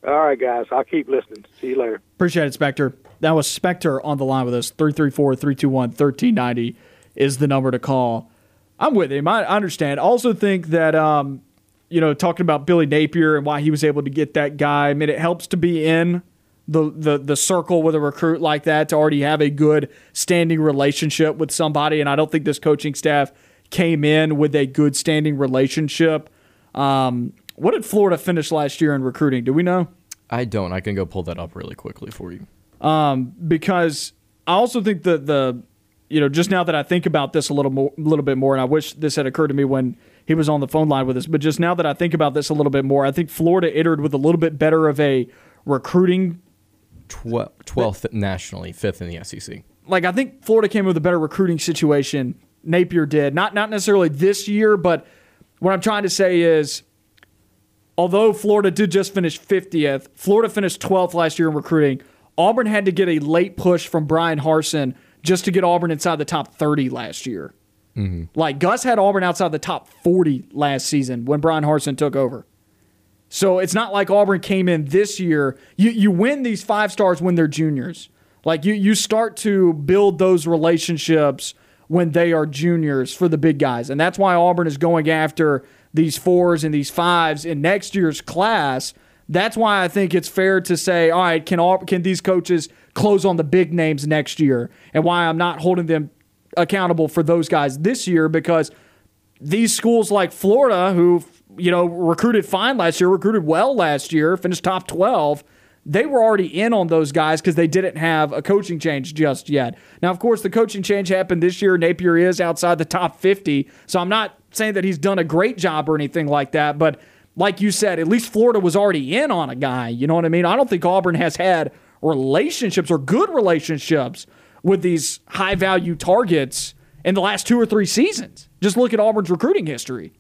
All right, guys. I'll keep listening. See you later. Appreciate it, Spectre. That was Spectre on the line with us. 334 321 1390 is the number to call. I'm with him. I understand. Also think that, um, you know, talking about Billy Napier and why he was able to get that guy, I mean, it helps to be in the, the, the circle with a recruit like that to already have a good standing relationship with somebody. And I don't think this coaching staff came in with a good standing relationship. Um, what did Florida finish last year in recruiting? Do we know? I don't. I can go pull that up really quickly for you. Um, because I also think that the, you know, just now that I think about this a little more, a little bit more, and I wish this had occurred to me when he was on the phone line with us, but just now that I think about this a little bit more, I think Florida entered with a little bit better of a recruiting. Twelfth nationally, fifth in the SEC. Like I think Florida came with a better recruiting situation. Napier did not not necessarily this year, but what I'm trying to say is although Florida did just finish 50th, Florida finished 12th last year in recruiting. Auburn had to get a late push from Bryan Harsin just to get Auburn inside the top 30 last year. Mm-hmm. Like Gus had Auburn outside the top 40 last season when Bryan Harsin took over. So it's not like Auburn came in this year. You you win these five stars when they're juniors. Like you you start to build those relationships when they are juniors for the big guys. And that's why Auburn is going after these fours and these fives in next year's class. That's why I think it's fair to say, all right, can all, can these coaches close on the big names next year? And why I'm not holding them accountable for those guys this year because these schools like Florida, who you know recruited fine last year, recruited well last year, finished top twelve. They were already in on those guys because they didn't have a coaching change just yet. Now, of course, the coaching change happened this year. Napier is outside the top 50. So I'm not saying that he's done a great job or anything like that, but like you said, at least Florida was already in on a guy. You know what I mean? I don't think Auburn has had relationships or good relationships with these high value targets in the last two or three seasons. Just look at Auburn's recruiting history.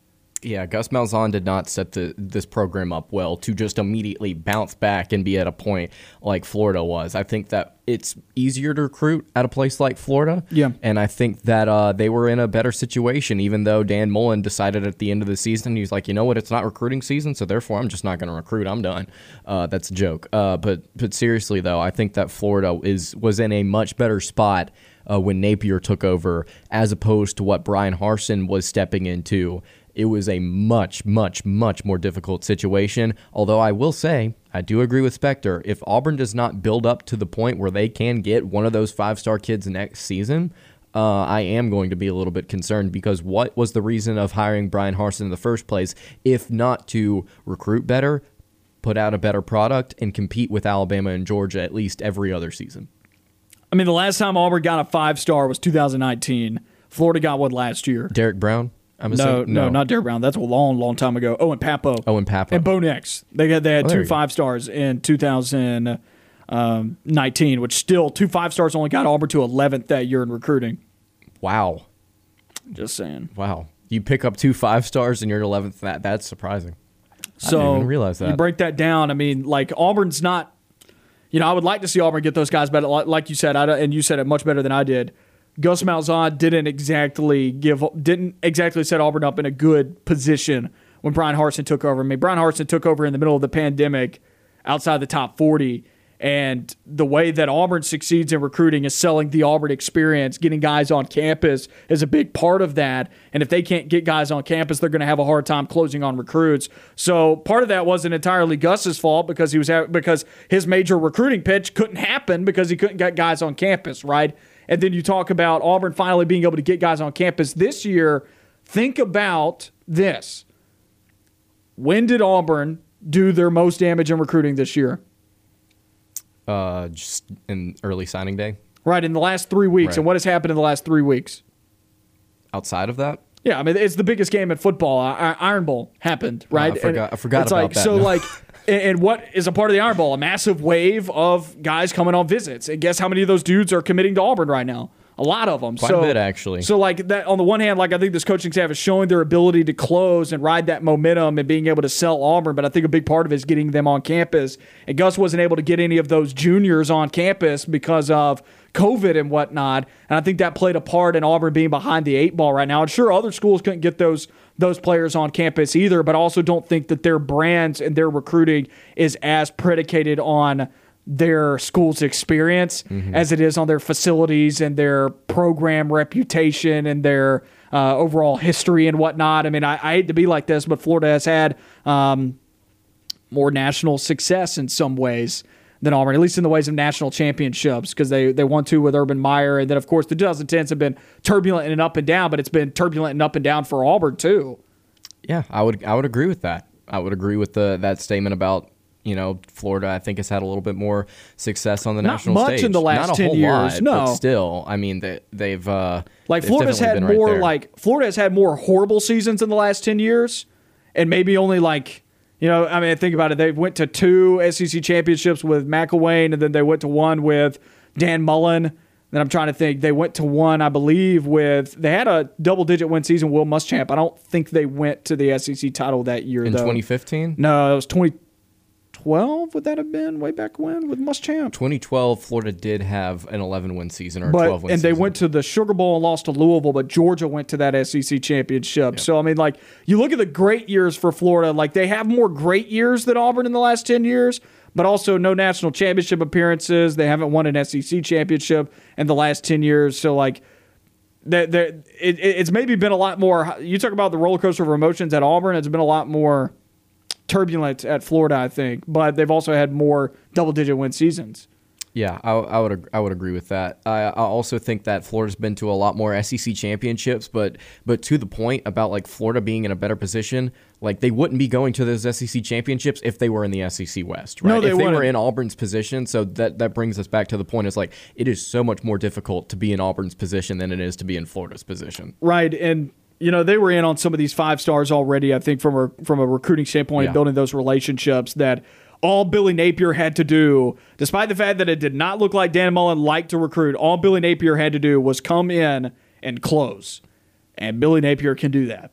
Yeah, Gus Malzahn did not set the, this program up well to just immediately bounce back and be at a point like Florida was. I think that it's easier to recruit at a place like Florida. Yeah. And I think that uh, they were in a better situation, even though Dan Mullen decided at the end of the season, he's like, you know what, it's not recruiting season, so therefore I'm just not going to recruit. I'm done. Uh, that's a joke. Uh, but but seriously though, I think that Florida is was in a much better spot uh, when Napier took over, as opposed to what Bryan Harsin was stepping into it was a much, much, much more difficult situation. Although I will say, I do agree with Spectre. If Auburn does not build up to the point where they can get one of those five star kids next season, uh, I am going to be a little bit concerned because what was the reason of hiring Bryan Harsin in the first place, if not to recruit better, put out a better product, and compete with Alabama and Georgia at least every other season? I mean, the last time Auburn got a five star was 2019. Florida got one last year. Derek Brown? I'm no, no, no, not Derek Brown. That's a long, long time ago. Oh, and Pappoe. Oh, and Pappoe. And Bo Nix. They got they had oh, two five stars in 2019, which still two five stars only got Auburn to 11th that year in recruiting. Wow. Just saying. Wow. You pick up two five stars and you're 11th. That that's surprising. So I didn't even realize that. You break that down. I mean, like Auburn's not. You know, I would like to see Auburn get those guys better. Like you said, I, and you said it much better than I did. Gus Malzahn didn't exactly give didn't exactly set Auburn up in a good position when Bryan Harsin took over. I mean, Bryan Harsin took over in the middle of the pandemic, outside the top forty, and the way that Auburn succeeds in recruiting is selling the Auburn experience. Getting guys on campus is a big part of that. And if they can't get guys on campus, they're going to have a hard time closing on recruits. So part of that wasn't entirely Gus's fault because he was because his major recruiting pitch couldn't happen because he couldn't get guys on campus, right? And then you talk about Auburn finally being able to get guys on campus this year. Think about this. When did Auburn do their most damage in recruiting this year? Uh, just in early signing day. Right, in the last three weeks. Right. And what has happened in the last three weeks? Outside of that? Yeah, I mean, it's the biggest game in football. Iron Bowl happened, right? I forgot, I forgot it's about like, that. So, like, and what is a part of the Iron Bowl? A massive wave of guys coming on visits. And guess how many of those dudes are committing to Auburn right now? a lot of them. Quite so, a bit, actually. So like that on the one hand, like I think this coaching staff is showing their ability to close and ride that momentum and being able to sell Auburn. But I think a big part of it is getting them on campus. And Gus wasn't able to get any of those juniors on campus because of COVID and whatnot. And I think that played a part in Auburn being behind the eight ball right now. And sure, other schools couldn't get those those players on campus either, but I also don't think that their brands and their recruiting is as predicated on their school's experience as it is on their facilities and their program reputation and their uh, overall history and whatnot. I mean, I, I hate to be like this, but Florida has had um, more national success in some ways than Auburn, at least in the ways of national championships, because they, they won two with Urban Meyer. And then, of course, the 2010s have been turbulent and up and down, but it's been turbulent and up and down for Auburn, too. Yeah, I would I would agree with that. I would agree with the that statement about you know Florida. I think has had a little bit more success on the Not national much stage. in the last Not a 10 whole years, lot, no. but still, I mean they, they've uh, Like they've Florida's had right more there. like Florida has had more horrible seasons in the last ten years, and maybe only like you know I mean think about it. They went to two SEC championships with McElwain, and then they went to one with Dan Mullen. Then I'm trying to think. They went to one, I believe, with they had a double digit win season. Will Muschamp. I don't think they went to the SEC title that year in though. 2015. No, it was 2012. Would that have been way back when with Muschamp? 2012, Florida did have an 11 win season or a but 12 win and season. they went to the Sugar Bowl and lost to Louisville, but Georgia went to that SEC championship. So I mean, like you look at the great years for Florida, like they have more great years than Auburn in the last ten years, but also no national championship appearances. They haven't won an SEC championship in the last ten years. So like. That, that it, it's maybe been a lot more. You talk about the roller coaster of emotions at Auburn. It's been a lot more turbulent at Florida, I think. But they've also had more double-digit win seasons. Yeah, I, I would ag- I would agree with that. I, I also think that Florida's been to a lot more SEC championships, but but to the point about like Florida being in a better position, like they wouldn't be going to those SEC championships if they were in the SEC West, right? No, they if they were wouldn't. in Auburn's position, so that that brings us back to the point. Is like it is so much more difficult to be in Auburn's position than it is to be in Florida's position. Right, and you know they were in on some of these five stars already. I think from a from a recruiting standpoint, Yeah. building those relationships that all Billy Napier had to do, despite the fact that it did not look like Dan Mullen liked to recruit, all Billy Napier had to do was come in and close, and Billy Napier can do that.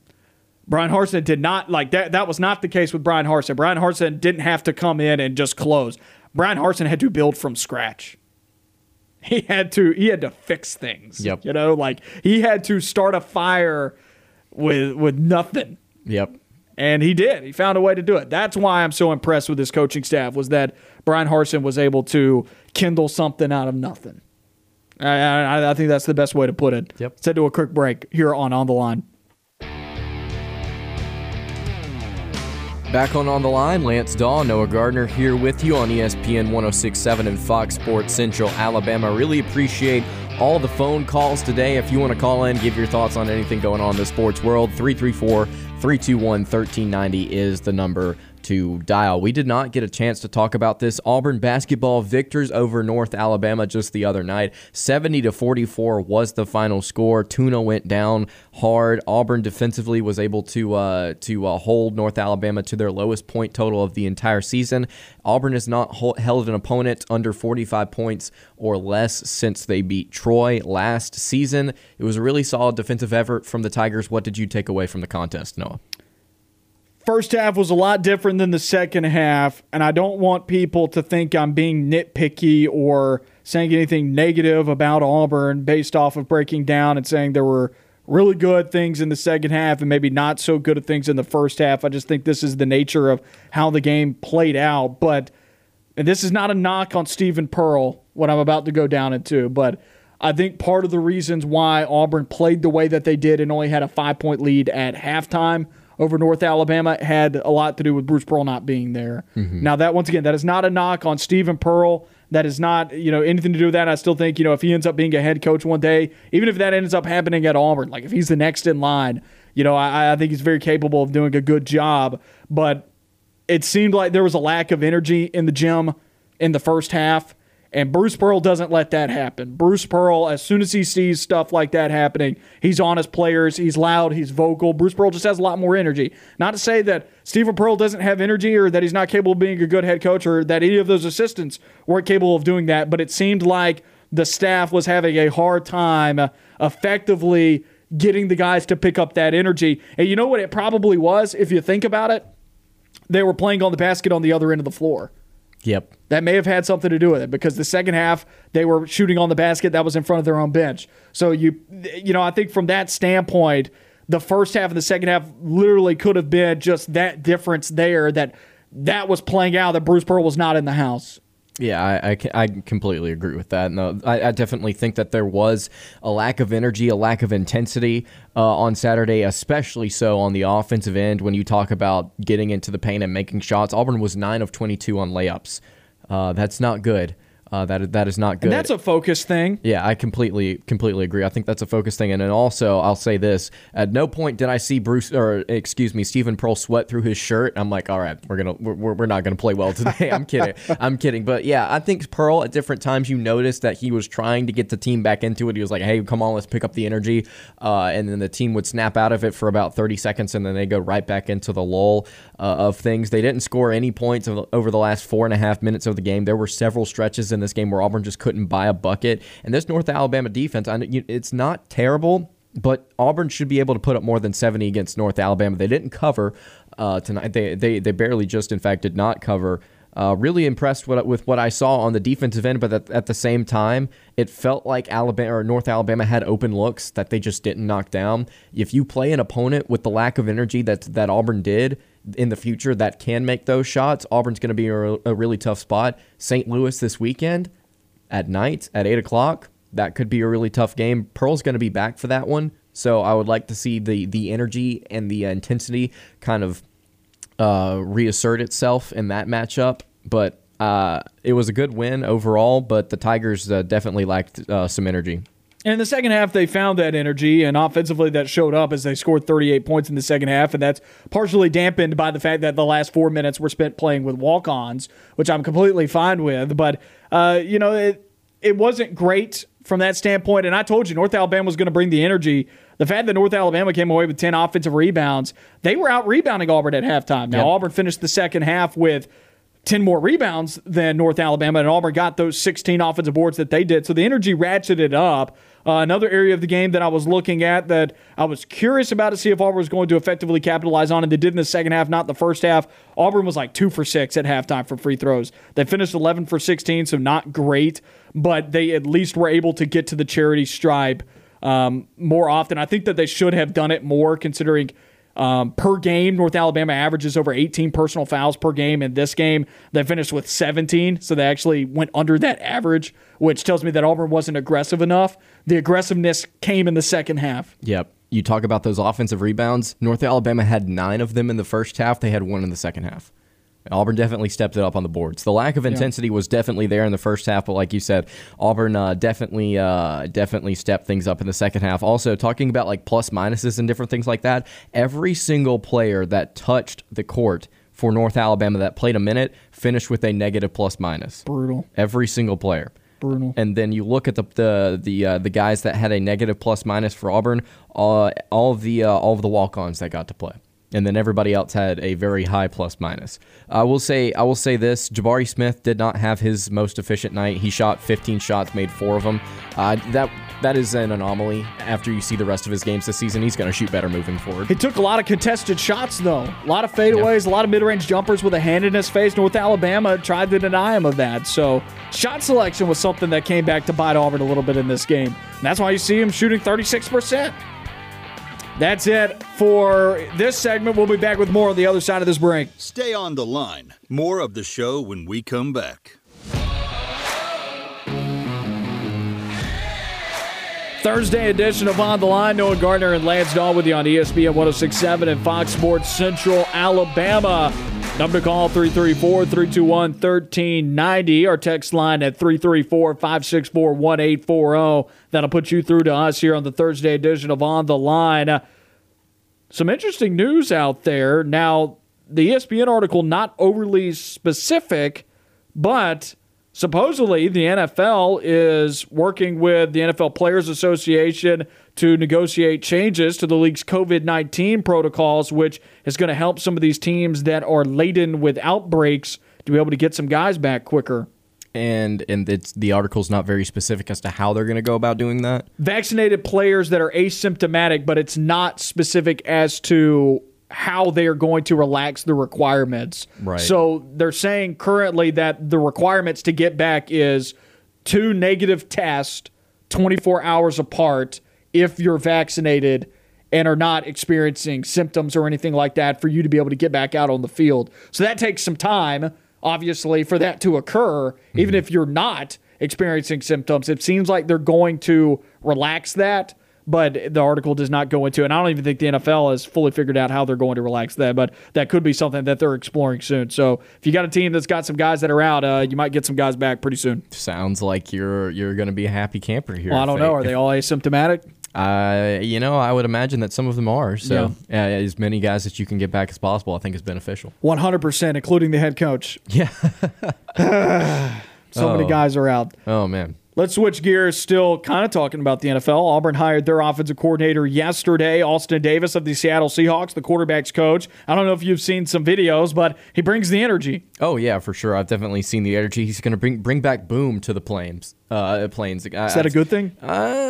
Bryan Harsin did not like that. That was not the case with Bryan Harsin. Bryan Harsin didn't have to come in and just close. Bryan Harsin had to build from scratch. He had to he had to fix things. Yep. You know, like he had to start a fire with with nothing. Yep. And he did. He found a way to do it. That's why I'm so impressed with his coaching staff was that Bryan Harsin was able to kindle something out of nothing. I, I, I think that's the best way to put it. Yep. Let's head to a quick break here on On the Line. Back on On the Line, Lance Dawe, Noah Gardner here with you on ESPN 1067 and Fox Sports Central Alabama. Really appreciate all the phone calls today. If you want to call in, give your thoughts on anything going on in the sports world, 334 321 1390 is the number to dial. We did not get a chance to talk about this Auburn basketball victors over North Alabama just the other night. 70 to 44 was the final score. Tuna went down hard. Auburn defensively was able to uh, to uh, hold North Alabama to their lowest point total of the entire season. Auburn has not hol- held an opponent under 45 points or less since they beat Troy last season. It was a really solid defensive effort from the Tigers. What did you take away from the contest, Noah? First half was a lot different than the second half, and I don't want people to think I'm being nitpicky or saying anything negative about Auburn based off of breaking down and saying there were really good things in the second half and maybe not so good of things in the first half. I just think this is the nature of how the game played out. But and this is not a knock on Steven Pearl, what I'm about to go down into, but I think part of the reasons why Auburn played the way that they did and only had a five point lead at halftime over North Alabama had a lot to do with Bruce Pearl not being there. Mm-hmm. Now that once again, that is not a knock on Steven Pearl. That is not, you know, anything to do with that. I still think, you know, if he ends up being a head coach one day, even if that ends up happening at Auburn, like if he's the next in line, you know, I, I think he's very capable of doing a good job. But it seemed like there was a lack of energy in the gym in the first half. And Bruce Pearl doesn't let that happen. Bruce Pearl, as soon as he sees stuff like that happening, he's on his players. He's loud. He's vocal. Bruce Pearl just has a lot more energy. Not to say that Steven Pearl doesn't have energy or that he's not capable of being a good head coach or that any of those assistants weren't capable of doing that, but it seemed like the staff was having a hard time uh, effectively getting the guys to pick up that energy. And you know what it probably was, if you think about it? They were playing on the basket on the other end of the floor. Yep. That may have had something to do with it because the second half they were shooting on the basket that was in front of their own bench. So you you know, I think from that standpoint, the first half and the second half literally could have been just that difference there that that was playing out that Bruce Pearl was not in the house. Yeah, I, I, I, completely agree with that. No, I, I, definitely think that there was a lack of energy, a lack of intensity uh, on Saturday, especially so on the offensive end when you talk about getting into the paint and making shots. Auburn was 9 of 22 on layups. Uh, that's not good. Uh, that that is not good. And that's a focus thing. Yeah, I completely completely agree. I think that's a focus thing. And then also, I'll say this: at no point did I see Bruce or excuse me, Steven Pearl sweat through his shirt. I'm like, all right, we're gonna we're, we're not gonna play well today. I'm kidding. I'm kidding. But yeah, I think Pearl at different times you noticed that he was trying to get the team back into it. He was like, hey, come on, let's pick up the energy, uh, and then the team would snap out of it for about 30 seconds, and then they go right back into the lull uh, of things. They didn't score any points over the last four and a half minutes of the game. There were several stretches in this game where Auburn just couldn't buy a bucket. And this North Alabama defense, it's not terrible, but Auburn should be able to put up more than 70 against North Alabama. They didn't cover uh, tonight. They, they they barely just, in fact, did not cover. Uh, really impressed with, with what I saw on the defensive end, but at, at, the same time, it felt like Alabama or North Alabama had open looks that they just didn't knock down. If you play an opponent with the lack of energy that that Auburn did in the future, that can make those shots, Auburn's going to be a, a really tough spot. St. Louis this weekend at night at 8 o'clock. That could be a really tough game. Pearl's going to be back for that one. So I would like to see the, the energy and the intensity kind of uh, reassert itself in that matchup. But uh, it was a good win overall, but the Tigers uh, definitely lacked uh, some energy. And in the second half, they found that energy, and offensively, that showed up as they scored 38 points in the second half. And that's partially dampened by the fact that the last four minutes were spent playing with walk ons, which I'm completely fine with. But, uh, you know, it, it wasn't great from that standpoint. And I told you, North Alabama was going to bring the energy. The fact that North Alabama came away with 10 offensive rebounds, they were out rebounding Auburn at halftime. Now, yep. Auburn finished the second half with 10 more rebounds than North Alabama, and Auburn got those 16 offensive boards that they did. So the energy ratcheted up. Uh, another area of the game that I was looking at that I was curious about to see if Auburn was going to effectively capitalize on, and they did in the second half, not the first half. Auburn was like two for six at halftime for free throws. They finished 11 for 16, so not great, but they at least were able to get to the charity stripe um, more often. I think that they should have done it more considering – um, per game, North Alabama averages over 18 personal fouls per game. In this game, they finished with 17, so they actually went under that average, which tells me that Auburn wasn't aggressive enough. The aggressiveness came in the second half. Yep. You talk about those offensive rebounds. North Alabama had nine of them in the first half. They had one in the second half. Auburn definitely stepped it up on the boards. The lack of intensity yeah. was definitely there in the first half, but like you said, Auburn uh, definitely uh, definitely stepped things up in the second half. Also, talking about like plus minuses and different things like that, every single player that touched the court for North Alabama that played a minute finished with a negative plus minus. Brutal. Every single player. Brutal. And then you look at the the the uh, the guys that had a negative plus minus for Auburn. Uh, all of the uh, all of the walk ons that got to play and then everybody else had a very high plus minus. I will say I will say this: Jabari Smith did not have his most efficient night. He shot 15 shots, made four of them. Uh, that that is an anomaly. After you see the rest of his games this season, he's going to shoot better moving forward. He took a lot of contested shots though, a lot of fadeaways, a lot of mid-range jumpers with a hand in his face. North Alabama tried to deny him of that. So shot selection was something that came back to bite Auburn a little bit in this game. And that's why you see him shooting 36 percent. That's it for this segment. We'll be back with more on the other side of this break. Stay on the line. More of the show when we come back. Thursday edition of On the Line. Noah Gardner and Lance Dawe with you on ESPN 1067 and Fox Sports Central Alabama. Number to call 334 321 1390. Our text line at 334 564 1840. That'll put you through to us here on the Thursday edition of On the Line. Some interesting news out there. Now, the ESPN article not overly specific, but supposedly the NFL is working with the NFL Players Association to negotiate changes to the league's COVID 19 protocols, which is going to help some of these teams that are laden with outbreaks to be able to get some guys back quicker. and and it's the article's not very specific as to how they're going to go about doing that. Vaccinated players that are asymptomatic, but it's not specific as to how they are going to relax the requirements. Right. So they're saying currently that the requirements to get back is two negative tests 24 hours apart if you're vaccinated and are not experiencing symptoms or anything like that for you to be able to get back out on the field. So that takes some time, obviously, for that to occur, even mm-hmm. if you're not experiencing symptoms. It seems like they're going to relax that, but the article does not go into it. And I don't even think the NFL has fully figured out how they're going to relax that, but that could be something that they're exploring soon. So if you got a team that's got some guys that are out, uh, you might get some guys back pretty soon. Sounds like you're you're going to be a happy camper here. Well, I don't know. Are they all asymptomatic? Uh, you know, I would imagine that some of them are. So, uh, as many guys that you can get back as possible, I think is beneficial. 100%, including the head coach. Yeah. So many Oh. guys are out. oh man. Let's switch gears. Still kind of talking about the NFL. Auburn hired their offensive coordinator yesterday, Austin Davis of the Seattle Seahawks, the quarterback's coach. I don't know if you've seen some videos, but he brings the energy. Oh yeah, for sure. I've definitely seen the energy. He's going to bring bring back boom to the Plains. Uh, Plains. Is Is that a good thing? Uh,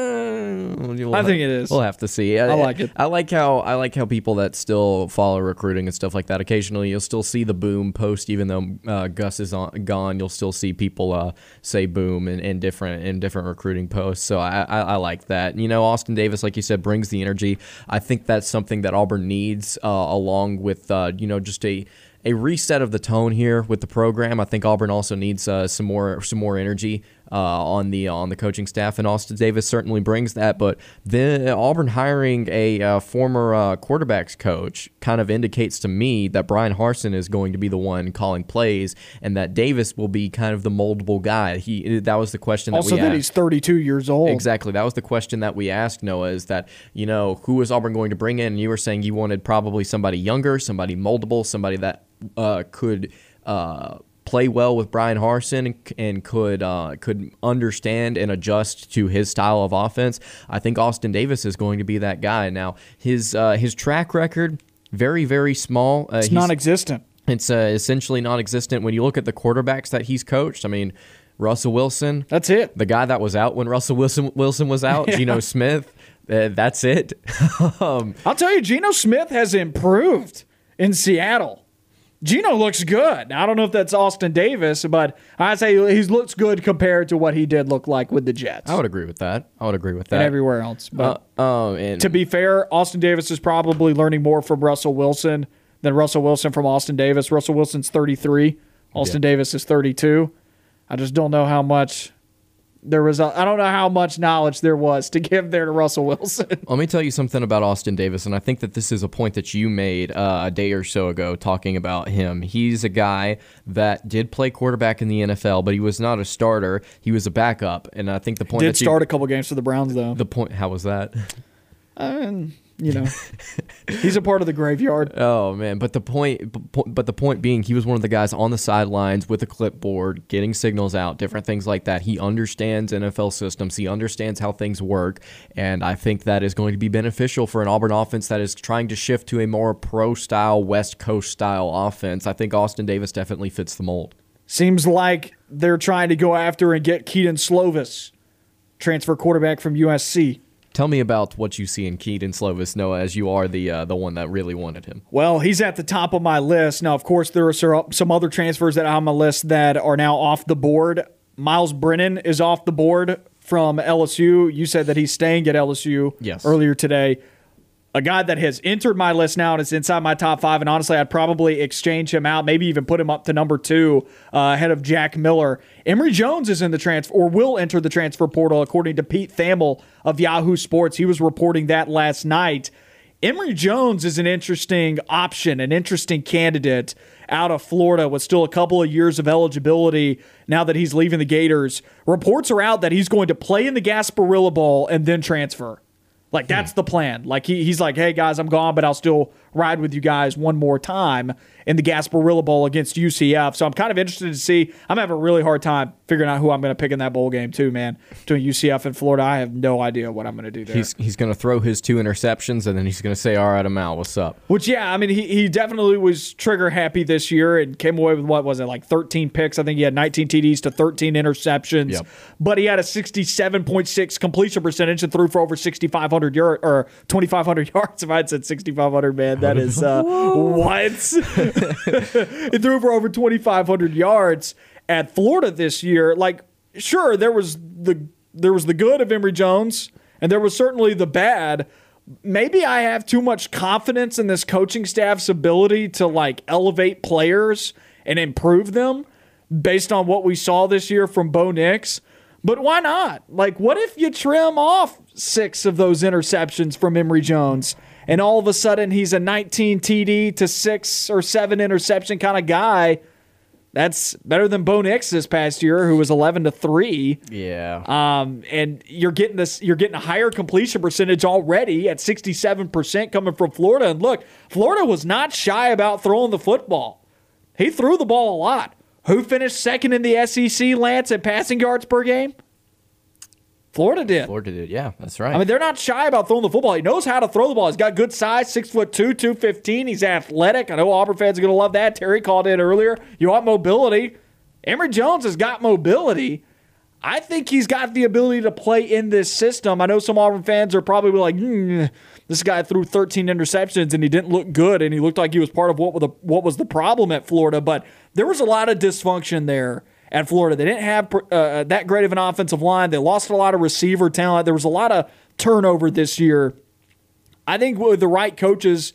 I think it is. We'll have to see. I, like it. I like how I like how people that still follow recruiting and stuff like that. Occasionally, you'll still see the boom post, even though uh, Gus is on, gone. You'll still see people uh, say boom in, in different in different recruiting posts. So I, I, I like that. You know, Austin Davis, like you said, brings the energy. I think that's something that Auburn needs, uh, along with uh, you know just a a reset of the tone here with the program. I think Auburn also needs uh, some more some more energy uh, on the on the coaching staff, and Austin Davis certainly brings that. But then Auburn hiring a uh, former uh, quarterbacks coach kind of indicates to me that Bryan Harsin is going to be the one calling plays, and that Davis will be kind of the moldable guy. He that was the question that Also, we that asked. he's 32 years old. Exactly. That was the question that we asked Noah is that, you know, who is Auburn going to bring in? And you were saying you wanted probably somebody younger, somebody moldable, somebody that uh, could uh, play well with Bryan Harsin and, and could uh, could understand and adjust to his style of offense. I think Austin Davis is going to be that guy. Now, his uh, his track record very very small. Uh, It's non-existent. It's uh, essentially non-existent when you look at the quarterbacks that he's coached. I mean, Russell Wilson, That's it. the guy that was out when Russell Wilson Wilson was out, Geno Smith. Uh, that's it. um, I'll tell you, Geno Smith has improved in Seattle. Geno looks good. Now, I don't know if that's Austin Davis, but I'd say he looks good compared to what he did look like with the Jets I would agree with that. I would agree with and that. everywhere else. But Uh, um, and to be fair, Austin Davis is probably learning more from Russell Wilson than Russell Wilson from Austin Davis. Russell Wilson's 33, Austin Davis is 32. I just don't know how much there was. I don't know how much knowledge there was to give there to Russell Wilson. let me tell you something about Austin Davis, and I think that this is a point that you made uh, a day or so ago talking about him. He's a guy that did play quarterback in the NFL, but he was not a starter. He was a backup, and I think the point Did that you- start a couple games for the Browns though. the point. How was that? and you know, he's a part of the graveyard. Oh man, but the point, but the point being, he was one of the guys on the sidelines with a clipboard, getting signals out, different things like that. He understands NFL systems. He understands how things work, and I think that is going to be beneficial for an Auburn offense that is trying to shift to a more pro-style, West Coast style offense. I think Austin Davis definitely fits the mold. Seems like they're trying to go after and get Kedon Slovis, transfer quarterback from USC. Tell me about what you see in Kedon Slovis, Noah, as you are the uh, the one that really wanted him. Well, he's at the top of my list. Now, of course, there are some other transfers that are on my list that are now off the board. Myles Brennan is off the board from LSU. You said that he's staying at LSU Yes. earlier today. A guy that has entered my list now and is inside my top five. And honestly, I'd probably exchange him out, maybe even put him up to number two uh, ahead of Jack Miller. Emory Jones is in the transfer or will enter the transfer portal, according to Pete Thamel of Yahoo Sports. He was reporting that last night. Emory Jones is an interesting option, an interesting candidate out of Florida with still a couple of years of eligibility now that he's leaving the Gators. Reports are out that he's going to play in the Gasparilla Bowl and then transfer. Like hmm. that's the plan. Like he, he's like, hey guys, I'm gone, but I'll still ride with you guys one more time in the Gasparilla Bowl against UCF. So I'm kind of interested to see. I'm having a really hard time figuring out who I'm going to pick in that bowl game too, man. Between UCF and Florida, I have no idea what I'm going to do there. He's he's going to throw his two interceptions and then he's going to say, "All right, I'm out. What's up?" Which, yeah, I mean, he, he definitely was trigger happy this year and came away with what was it, like 13 picks? I think he had 19 TDs to 13 interceptions. Yep. But he had a 67.6 completion percentage and threw for over 6,500 yard or 2,500 yards. If I had said 6,500, man, that is uh, what? he threw for over 2,500 yards at Florida this year. Like, sure, there was the there was the good of Emory Jones, and there was certainly the bad. Maybe I have too much confidence in this coaching staff's ability to like elevate players and improve them based on what we saw this year from Bo Nix. But why not? Like, what if you trim off six of those interceptions from Emory Jones, and all of a sudden he's a 19 TD to six or seven interception kind of guy? That's better than Bo Nix this past year, who was 11 to three. Yeah. Um, and you're getting this, you're getting a higher completion percentage already at 67% coming from Florida. And look, Florida was not shy about throwing the football. He threw the ball a lot. Who finished second in the SEC, Lance, at passing yards per game? Florida did. Florida did. Yeah, that's right. I mean, they're not shy about throwing the football. He knows how to throw the ball. He's got good size, six foot two, two fifteen. He's athletic. I know Auburn fans are going to love that. Terry called in earlier. You want mobility? Emory Jones has got mobility. I think he's got the ability to play in this system. I know some Auburn fans are probably like, hmm, this guy threw 13 interceptions and he didn't look good, and he looked like he was part of what was the what was the problem at Florida. But there was a lot of dysfunction there at Florida. They didn't have uh, that great of an offensive line. They lost a lot of receiver talent. There was a lot of turnover this year. I think with the right coaches,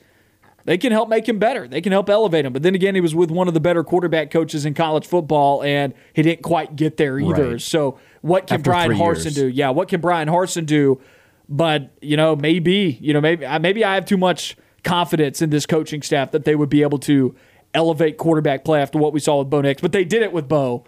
they can help make him better. They can help elevate him. But then again, he was with one of the better quarterback coaches in college football, and he didn't quite get there either. Right. So what can After Bryan Harsin years. do? Yeah, what can Bryan Harsin do? But you know, maybe you know, maybe maybe I have too much confidence in this coaching staff that they would be able to elevate quarterback play after what we saw with Bo Nix. But they did it with Bo.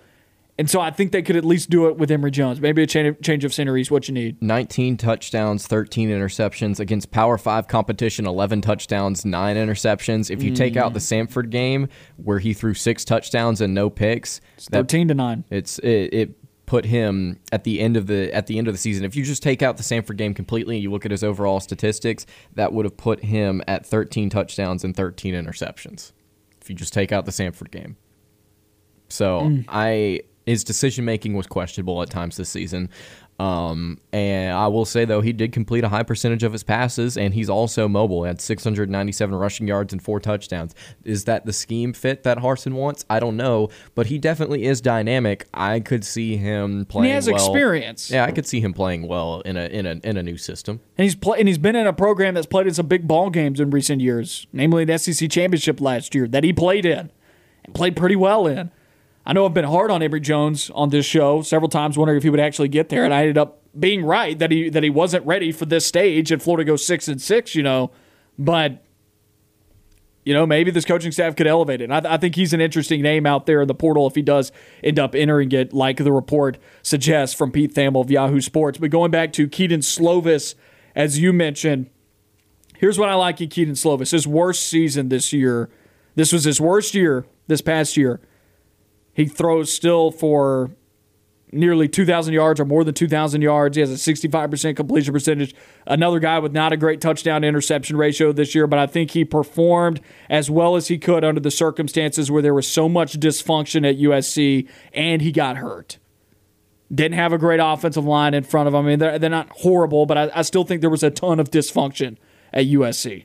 And so I think they could at least do it with Emory Jones. Maybe a change change of scenery is what you need. 19 touchdowns, 13 interceptions against Power 5 competition, 11 touchdowns, 9 interceptions. If you take out the mm. Samford game where he threw 6 touchdowns and no picks, that Thirteen to nine. it's it, it put him at the end of the at the end of the season. If you just take out the Samford game completely and you look at his overall statistics, that would have put him at 13 touchdowns and 13 interceptions. If you just take out the Samford game. So mm. I his decision making was questionable at times this season. Um, and I will say though he did complete a high percentage of his passes, and he's also mobile. He had 697 rushing yards and four touchdowns. Is that the scheme fit that Harsin wants? I don't know, but he definitely is dynamic. I could see him playing. he has well. experience. Yeah, I could see him playing well in a in a in a new system. And he's play, and he's been in a program that's played in some big ball games in recent years, namely the SEC championship last year that he played in and played pretty well in. I know I've been hard on Emory Jones on this show several times, wondering if he would actually get there, and I ended up being right that he that he wasn't ready for this stage, and Florida goes six and six, you know. But you know, maybe this coaching staff could elevate it. I, I think he's an interesting name out there in the portal if he does end up entering it, like the report suggests from Pete Thamel of Yahoo Sports. But going back to Kedon Slovis, as you mentioned, here's what I like in Kedon Slovis. His worst season this year. This was his worst year this past year. He throws still for nearly 2,000 yards or more than 2,000 yards. He has a 65% completion percentage. Another guy with not a great touchdown interception ratio this year, but I think he performed as well as he could under the circumstances where there was so much dysfunction at USC and he got hurt. Didn't have a great offensive line in front of him. I mean, they're, they're not horrible, but I, I still think there was a ton of dysfunction at USC.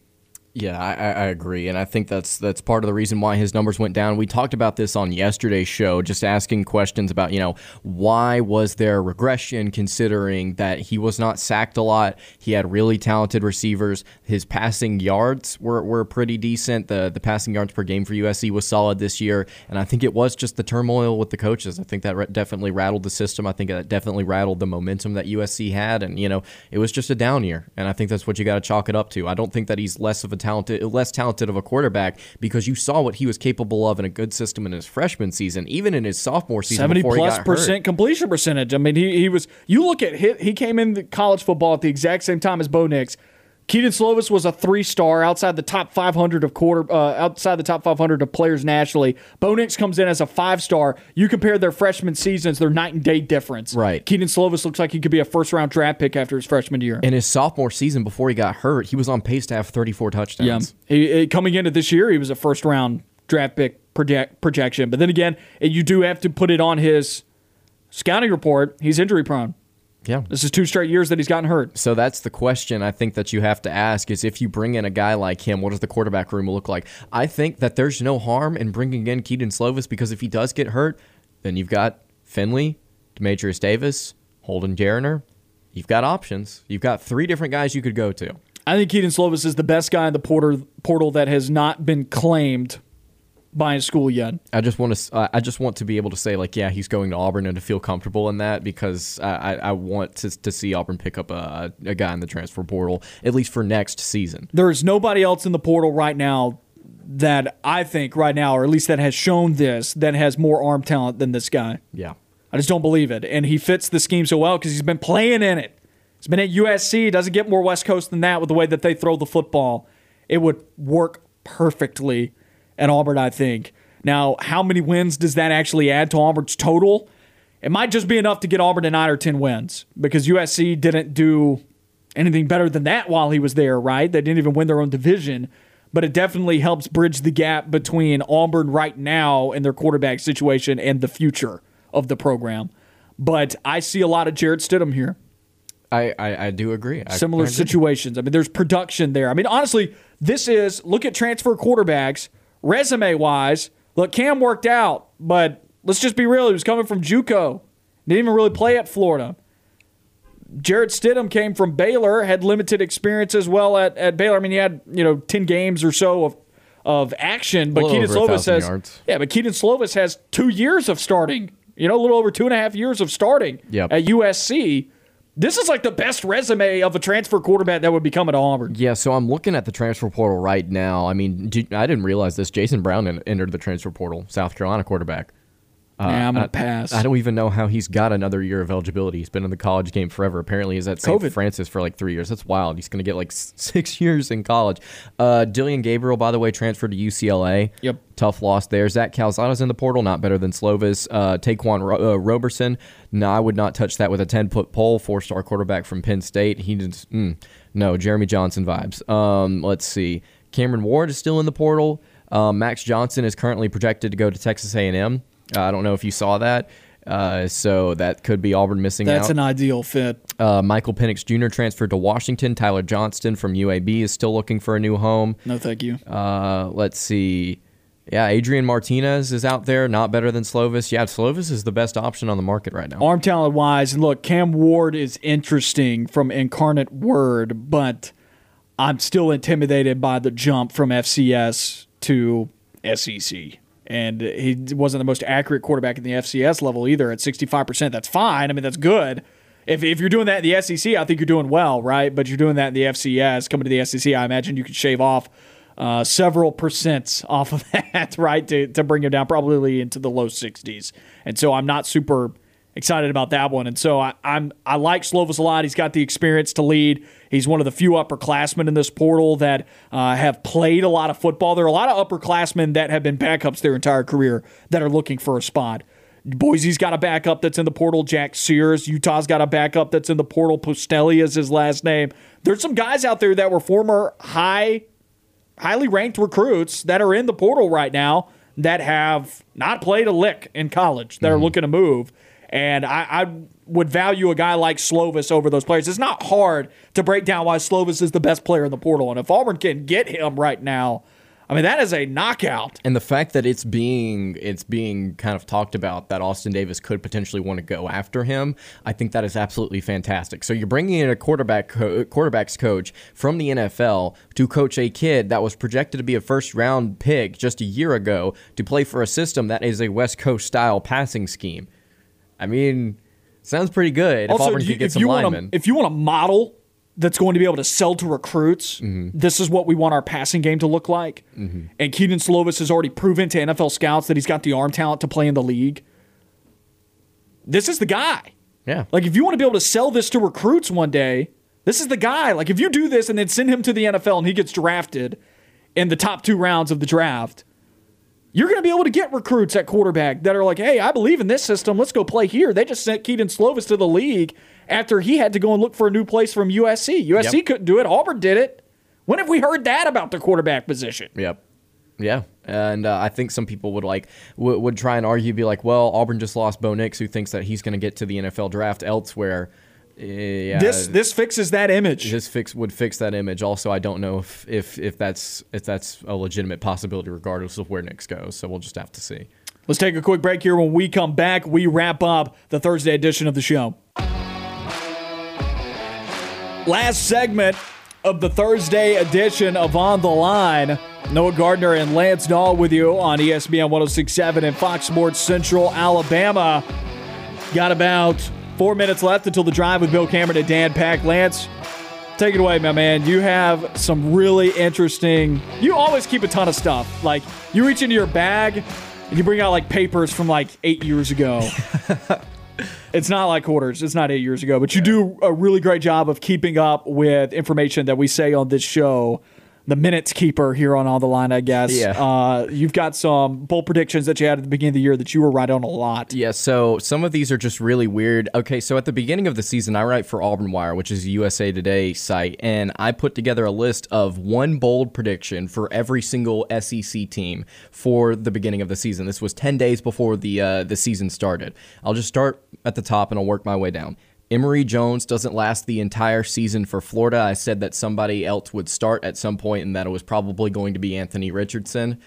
Yeah, I, I agree, and I think that's that's part of the reason why his numbers went down. We talked about this on yesterday's show, just asking questions about you know why was there regression, considering that he was not sacked a lot. He had really talented receivers. His passing yards were, were pretty decent. The the passing yards per game for USC was solid this year, and I think it was just the turmoil with the coaches. I think that definitely rattled the system. I think that definitely rattled the momentum that USC had, and you know it was just a down year, and I think that's what you got to chalk it up to. I don't think that he's less of a talented, less talented of a quarterback because you saw what he was capable of in a good system in his freshman season, even in his sophomore season. Seventy plus percent hurt. completion percentage. I mean, he he was. You look at hit. He came into college football at the exact same time as Bo Nix. Kedon Slovis was a three star outside the top 500 of quarter uh, outside the top 500 of players nationally. Bo Nix comes in as a five star. You compare their freshman seasons, they're night and day difference. Right. Kedon Slovis looks like he could be a first round draft pick after his freshman year. In his sophomore season, before he got hurt, he was on pace to have 34 touchdowns. Yeah. He, he- coming into this year, he was a first round draft pick project, projection. But then again, you do have to put it on his scouting report. He's injury prone. Yeah. This is two straight years that he's gotten hurt. So that's the question I think that you have to ask is if you bring in a guy like him, what does the quarterback room look like? I think that there's no harm in bringing in Kedon Slovis because if he does get hurt, then you've got Finley, Dematrius Davis, Holden Geriner. You've got options. You've got three different guys you could go to. I think Kedon Slovis is the best guy in the porter, portal that has not been claimed by a school yet. I just want to. I just want to be able to say like, yeah, he's going to Auburn and to feel comfortable in that because I, I, I want to, to see Auburn pick up a, a guy in the transfer portal at least for next season. There is nobody else in the portal right now that I think right now, or at least that has shown this, that has more arm talent than this guy. Yeah. I just don't believe it. And he fits the scheme so well because he's been playing in it. He's been at USC. Doesn't get more West Coast than that with the way that they throw the football. It would work perfectly at Auburn, I think. Now, how many wins does that actually add to Auburn's total? It might just be enough to get Auburn to nine or 10 wins because USC didn't do anything better than that while he was there, right? They didn't even win their own division. But it definitely helps bridge the gap between Auburn right now and their quarterback situation and the future of the program. But I see a lot of Jarrett Stidham here. I, I, I do agree. I- Similar I agree. situations. I mean, there's production there. I mean, honestly, this is look at transfer quarterbacks, resume wise. Look, Cam worked out, but let's just be real. He was coming from JUCO. Didn't even really play at Florida. Jarrett Stidham came from Baylor, had limited experience as well at, at Baylor. I mean, he had you know ten games or so of of action, but Kedon Slovis has yards. yeah, but Kedon Slovis has two years of starting. You know, a little over two and a half years of starting Yep. at USC. This is like the best resume of a transfer quarterback that would be coming to Auburn. Yeah, so I'm looking at the transfer portal right now. I mean, I didn't realize this. Jason Brown entered the transfer portal, South Carolina quarterback. Yeah, I'm gonna I- pass. I don't even know how he's got another year of eligibility. He's been in the college game forever. Apparently, he's at St. COVID. Francis for like three years. That's wild. He's going to get like s- six years in college. Uh, Dillon Gabriel, by the way, transferred to UCLA. Yep. Tough loss there. Zach Calzada's in the portal, not better than Slovis. Uh, Taquan Ro- uh, Roberson, no, I would not touch that with a 10 foot pole. Four star quarterback from Penn State. He did, mm, no, Jeremy Johnson vibes. Um, let's see. Cameron Ward is still in the portal. Um, Max Johnson is currently projected to go to Texas A&M. Uh, I don't know if you saw that. Uh, so that could be Auburn missing That's out. an ideal fit. uh, Michael Penix Jr. transferred to Washington. Tyler Johnston from UAB is still looking for a new home. No, thank you. Uh, let's see. Yeah, Adrian Martinez is out there, not better than Slovis. Yeah, Slovis is the best option on the market right now. Arm talent wise, and look, Cam Ward is interesting from Incarnate Word, but I'm still intimidated by the jump from FCS to SEC. And he wasn't the most accurate quarterback in the FCS level either at 65%. That's fine. I mean, that's good. If, if you're doing that in the SEC, I think you're doing well, right? But you're doing that in the FCS, coming to the SEC, I imagine you could shave off uh, several percents off of that, right, to, to bring him down probably into the low 60s. And so I'm not super excited about that one. And so I, I'm I like Slovis a lot. He's got the experience to lead. He's one of the few upperclassmen in this portal that uh, have played a lot of football. There are a lot of upperclassmen that have been backups their entire career that are looking for a spot. Boise's got a backup that's in the portal. Jack Sears. Utah's got a backup that's in the portal. Costelli is his last name. There's some guys out there that were former high highly ranked recruits that are in the portal right now that have not played a lick in college that are looking to move. And I, I would value a guy like Slovis over those players. It's not hard to break down why Slovis is the best player in the portal. And if Auburn can get him right now, I mean, that is a knockout. And the fact that it's being it's being kind of talked about that Austin Davis could potentially want to go after him, I think that is absolutely fantastic. So you're bringing in a quarterback co- quarterbacks coach from the NFL to coach a kid that was projected to be a first round pick just a year ago to play for a system that is a West Coast style passing scheme. I mean, sounds pretty good. if Also, Auburn you- could get if some you want linemen. to, if you want a model that's going to be able to sell to recruits, Mm-hmm. this is what we want our passing game to look like. And Kedon Slovis has already proven to NFL scouts that he's got the arm talent to play in the league. This is the guy. yeah. Like, if you want to be able to sell this to recruits one day, This is the guy. Like, if you do this and then send him to the NFL and he gets drafted in the top two rounds of the draft, you're going to be able to get recruits at quarterback that are like, hey, I believe in this system. Let's go play here. They just sent Kedon Slovis to the league after he had to go and look for a new place from USC. USC Yep. couldn't do it. Auburn did it. When have we heard that about the quarterback position? Yep. Yeah, and uh, I think some people would like would, would try and argue, be like, "Well, Auburn just lost Bo Nix, who thinks that he's going to get to the NFL draft elsewhere." Yeah, This this fixes that image. this fix would fix that image. Also, I don't know if, if if that's if that's a legitimate possibility, regardless of where Nix goes. So we'll just have to see. Let's take a quick break here. When we come back, we wrap up the Thursday edition of the show. Last segment of the Thursday edition of On the Line. Noah Gardner and Lance Dawe with you on ESPN 1067 and Fox Sports Central Alabama. Got about four minutes left until the drive with Bill Cameron and Dan Pack. Lance, take it away, my man. You have some really interesting. You always keep a ton of stuff. Like you reach into your bag and you bring out like papers from like eight years ago. it's not like quarters. It's not eight years ago, but you do a really great job of keeping up with information that we say on this show. The minutes keeper here on all the line, I guess. Yeah. Uh, you've got some bold predictions that you had at the beginning of the year that you were right on a lot. Yeah, so some of these are just really weird. Okay, so at the beginning of the season, I write for Auburn Wire, which is a USA Today site, and I put together a list of one bold prediction for every single SEC team for the beginning of the season. This was 10 days before the uh, the season started. I'll just start at the top and I'll work my way down. Emory Jones doesn't last the entire season for Florida. I said that somebody else would start at some point and that it was probably going to be Anthony Richardson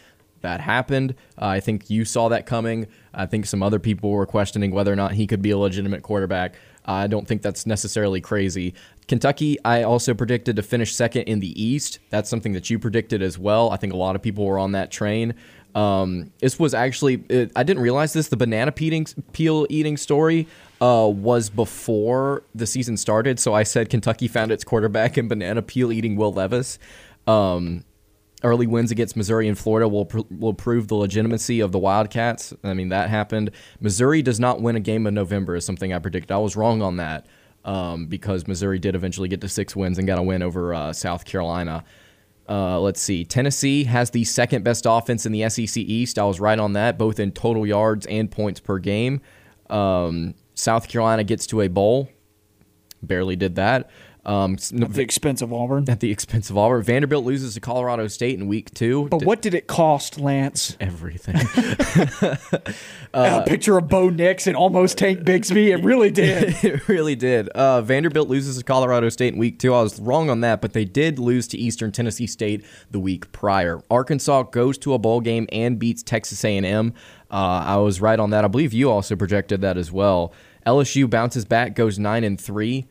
that happened. Uh, I think you saw that coming. I think some other people were questioning whether or not he could be a legitimate quarterback. I don't think that's necessarily crazy. Kentucky, I also predicted to finish second in the East. That's something that you predicted as well. I think a lot of people were on that train. Um, this was actually, it, I didn't realize this. The banana peeling, peel eating story uh, was before the season started. So I said Kentucky found its quarterback in banana peel eating Will Levis. Um, early wins against Missouri and Florida will pr- will prove the legitimacy of the Wildcats. I mean that happened. Missouri does not win a game in November is something I predicted. I was wrong on that um, because Missouri did eventually get to six wins and got a win over uh, South Carolina. Uh, let's see. Tennessee has the second best offense in the SEC East. I was right on that, both in total yards and points per game. Um, South Carolina gets to a bowl. Barely did that. Um, At the expense of Auburn. at the expense of Auburn. Vanderbilt loses to Colorado State in week two. But what did it cost, Lance? Everything. a picture of Bo Nix and almost Tank Bigsby. It really did. it really did. Uh, Vanderbilt loses to Colorado State in week two. I was wrong on that, but they did lose to Eastern Tennessee State the week prior. Arkansas goes to a bowl game and beats Texas A&M. Uh, I was right on that. I believe you also projected that as well. LSU bounces back, goes nine and three.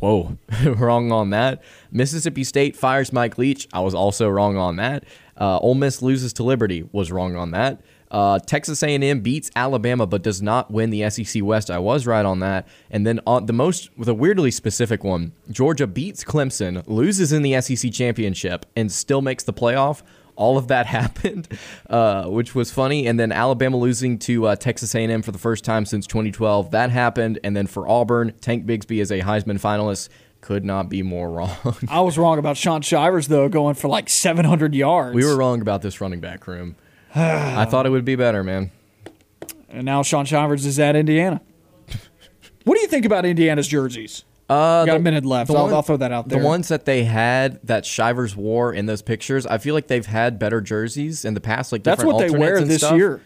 Whoa, wrong on that. Mississippi State fires Mike Leach. I was also wrong on that. Uh, Ole Miss loses to Liberty. Was wrong on that. Uh, Texas A&M beats Alabama but does not win the SEC West. I was right on that. And then on the most, a weirdly specific one, Georgia beats Clemson, loses in the SEC championship, and still makes the playoff. All of that happened, uh, which was funny. And then Alabama losing to uh, Texas A&M for the first time since 2012. That happened. And then for Auburn, Tank Bigsby is a Heisman finalist. Could not be more wrong. I was wrong about Shaun Shivers, though, going for like 700 yards. we were wrong about this running back room. I thought it would be better, man. And now Shaun Shivers is at Indiana. what do you think about Indiana's jerseys? Uh, Got the- a minute left. I'll, one- I'll throw that out there. The ones that they had that Shivers wore in those pictures, I feel like they've had better jerseys in the past. Like That's what they wear this stuff. year.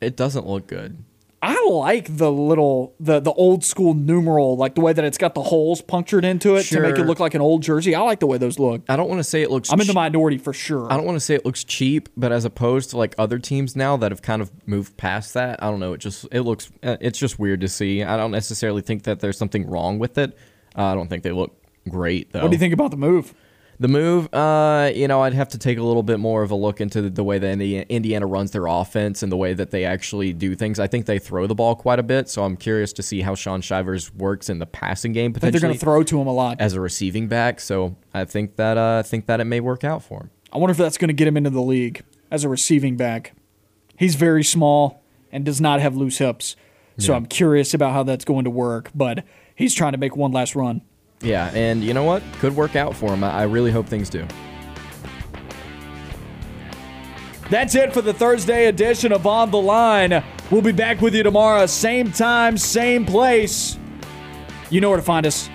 It doesn't look good. I like the little the the old school numeral, like the way that it's got the holes punctured into it to make it look like an old jersey. I like the way those look. I don't want to say it looks. I'm in the minority for sure. I don't want to say it looks cheap, but as opposed to like other teams now that have kind of moved past that, I don't know. It just it looks uh, it's just weird to see. I don't necessarily think that there's something wrong with it. Uh, I don't think they look great though. What do you think about the move? The move, uh, you know, I'd have to take a little bit more of a look into the, the way that Indiana runs their offense and the way that they actually do things. I think they throw the ball quite a bit, so I'm curious to see how Shaun Shivers works in the passing game think they're going to throw to him a lot. as a receiving back. So I think that uh, I think that it may work out for him. I wonder if that's going to get him into the league as a receiving back. He's very small and does not have loose hips. So I'm curious about how that's going to work, but he's trying to make one last run. Yeah, and you know what? Could work out for him. I, really hope things do. That's it for the Thursday edition of On the Line. We'll be back with you tomorrow, same time, same place. You know where to find us.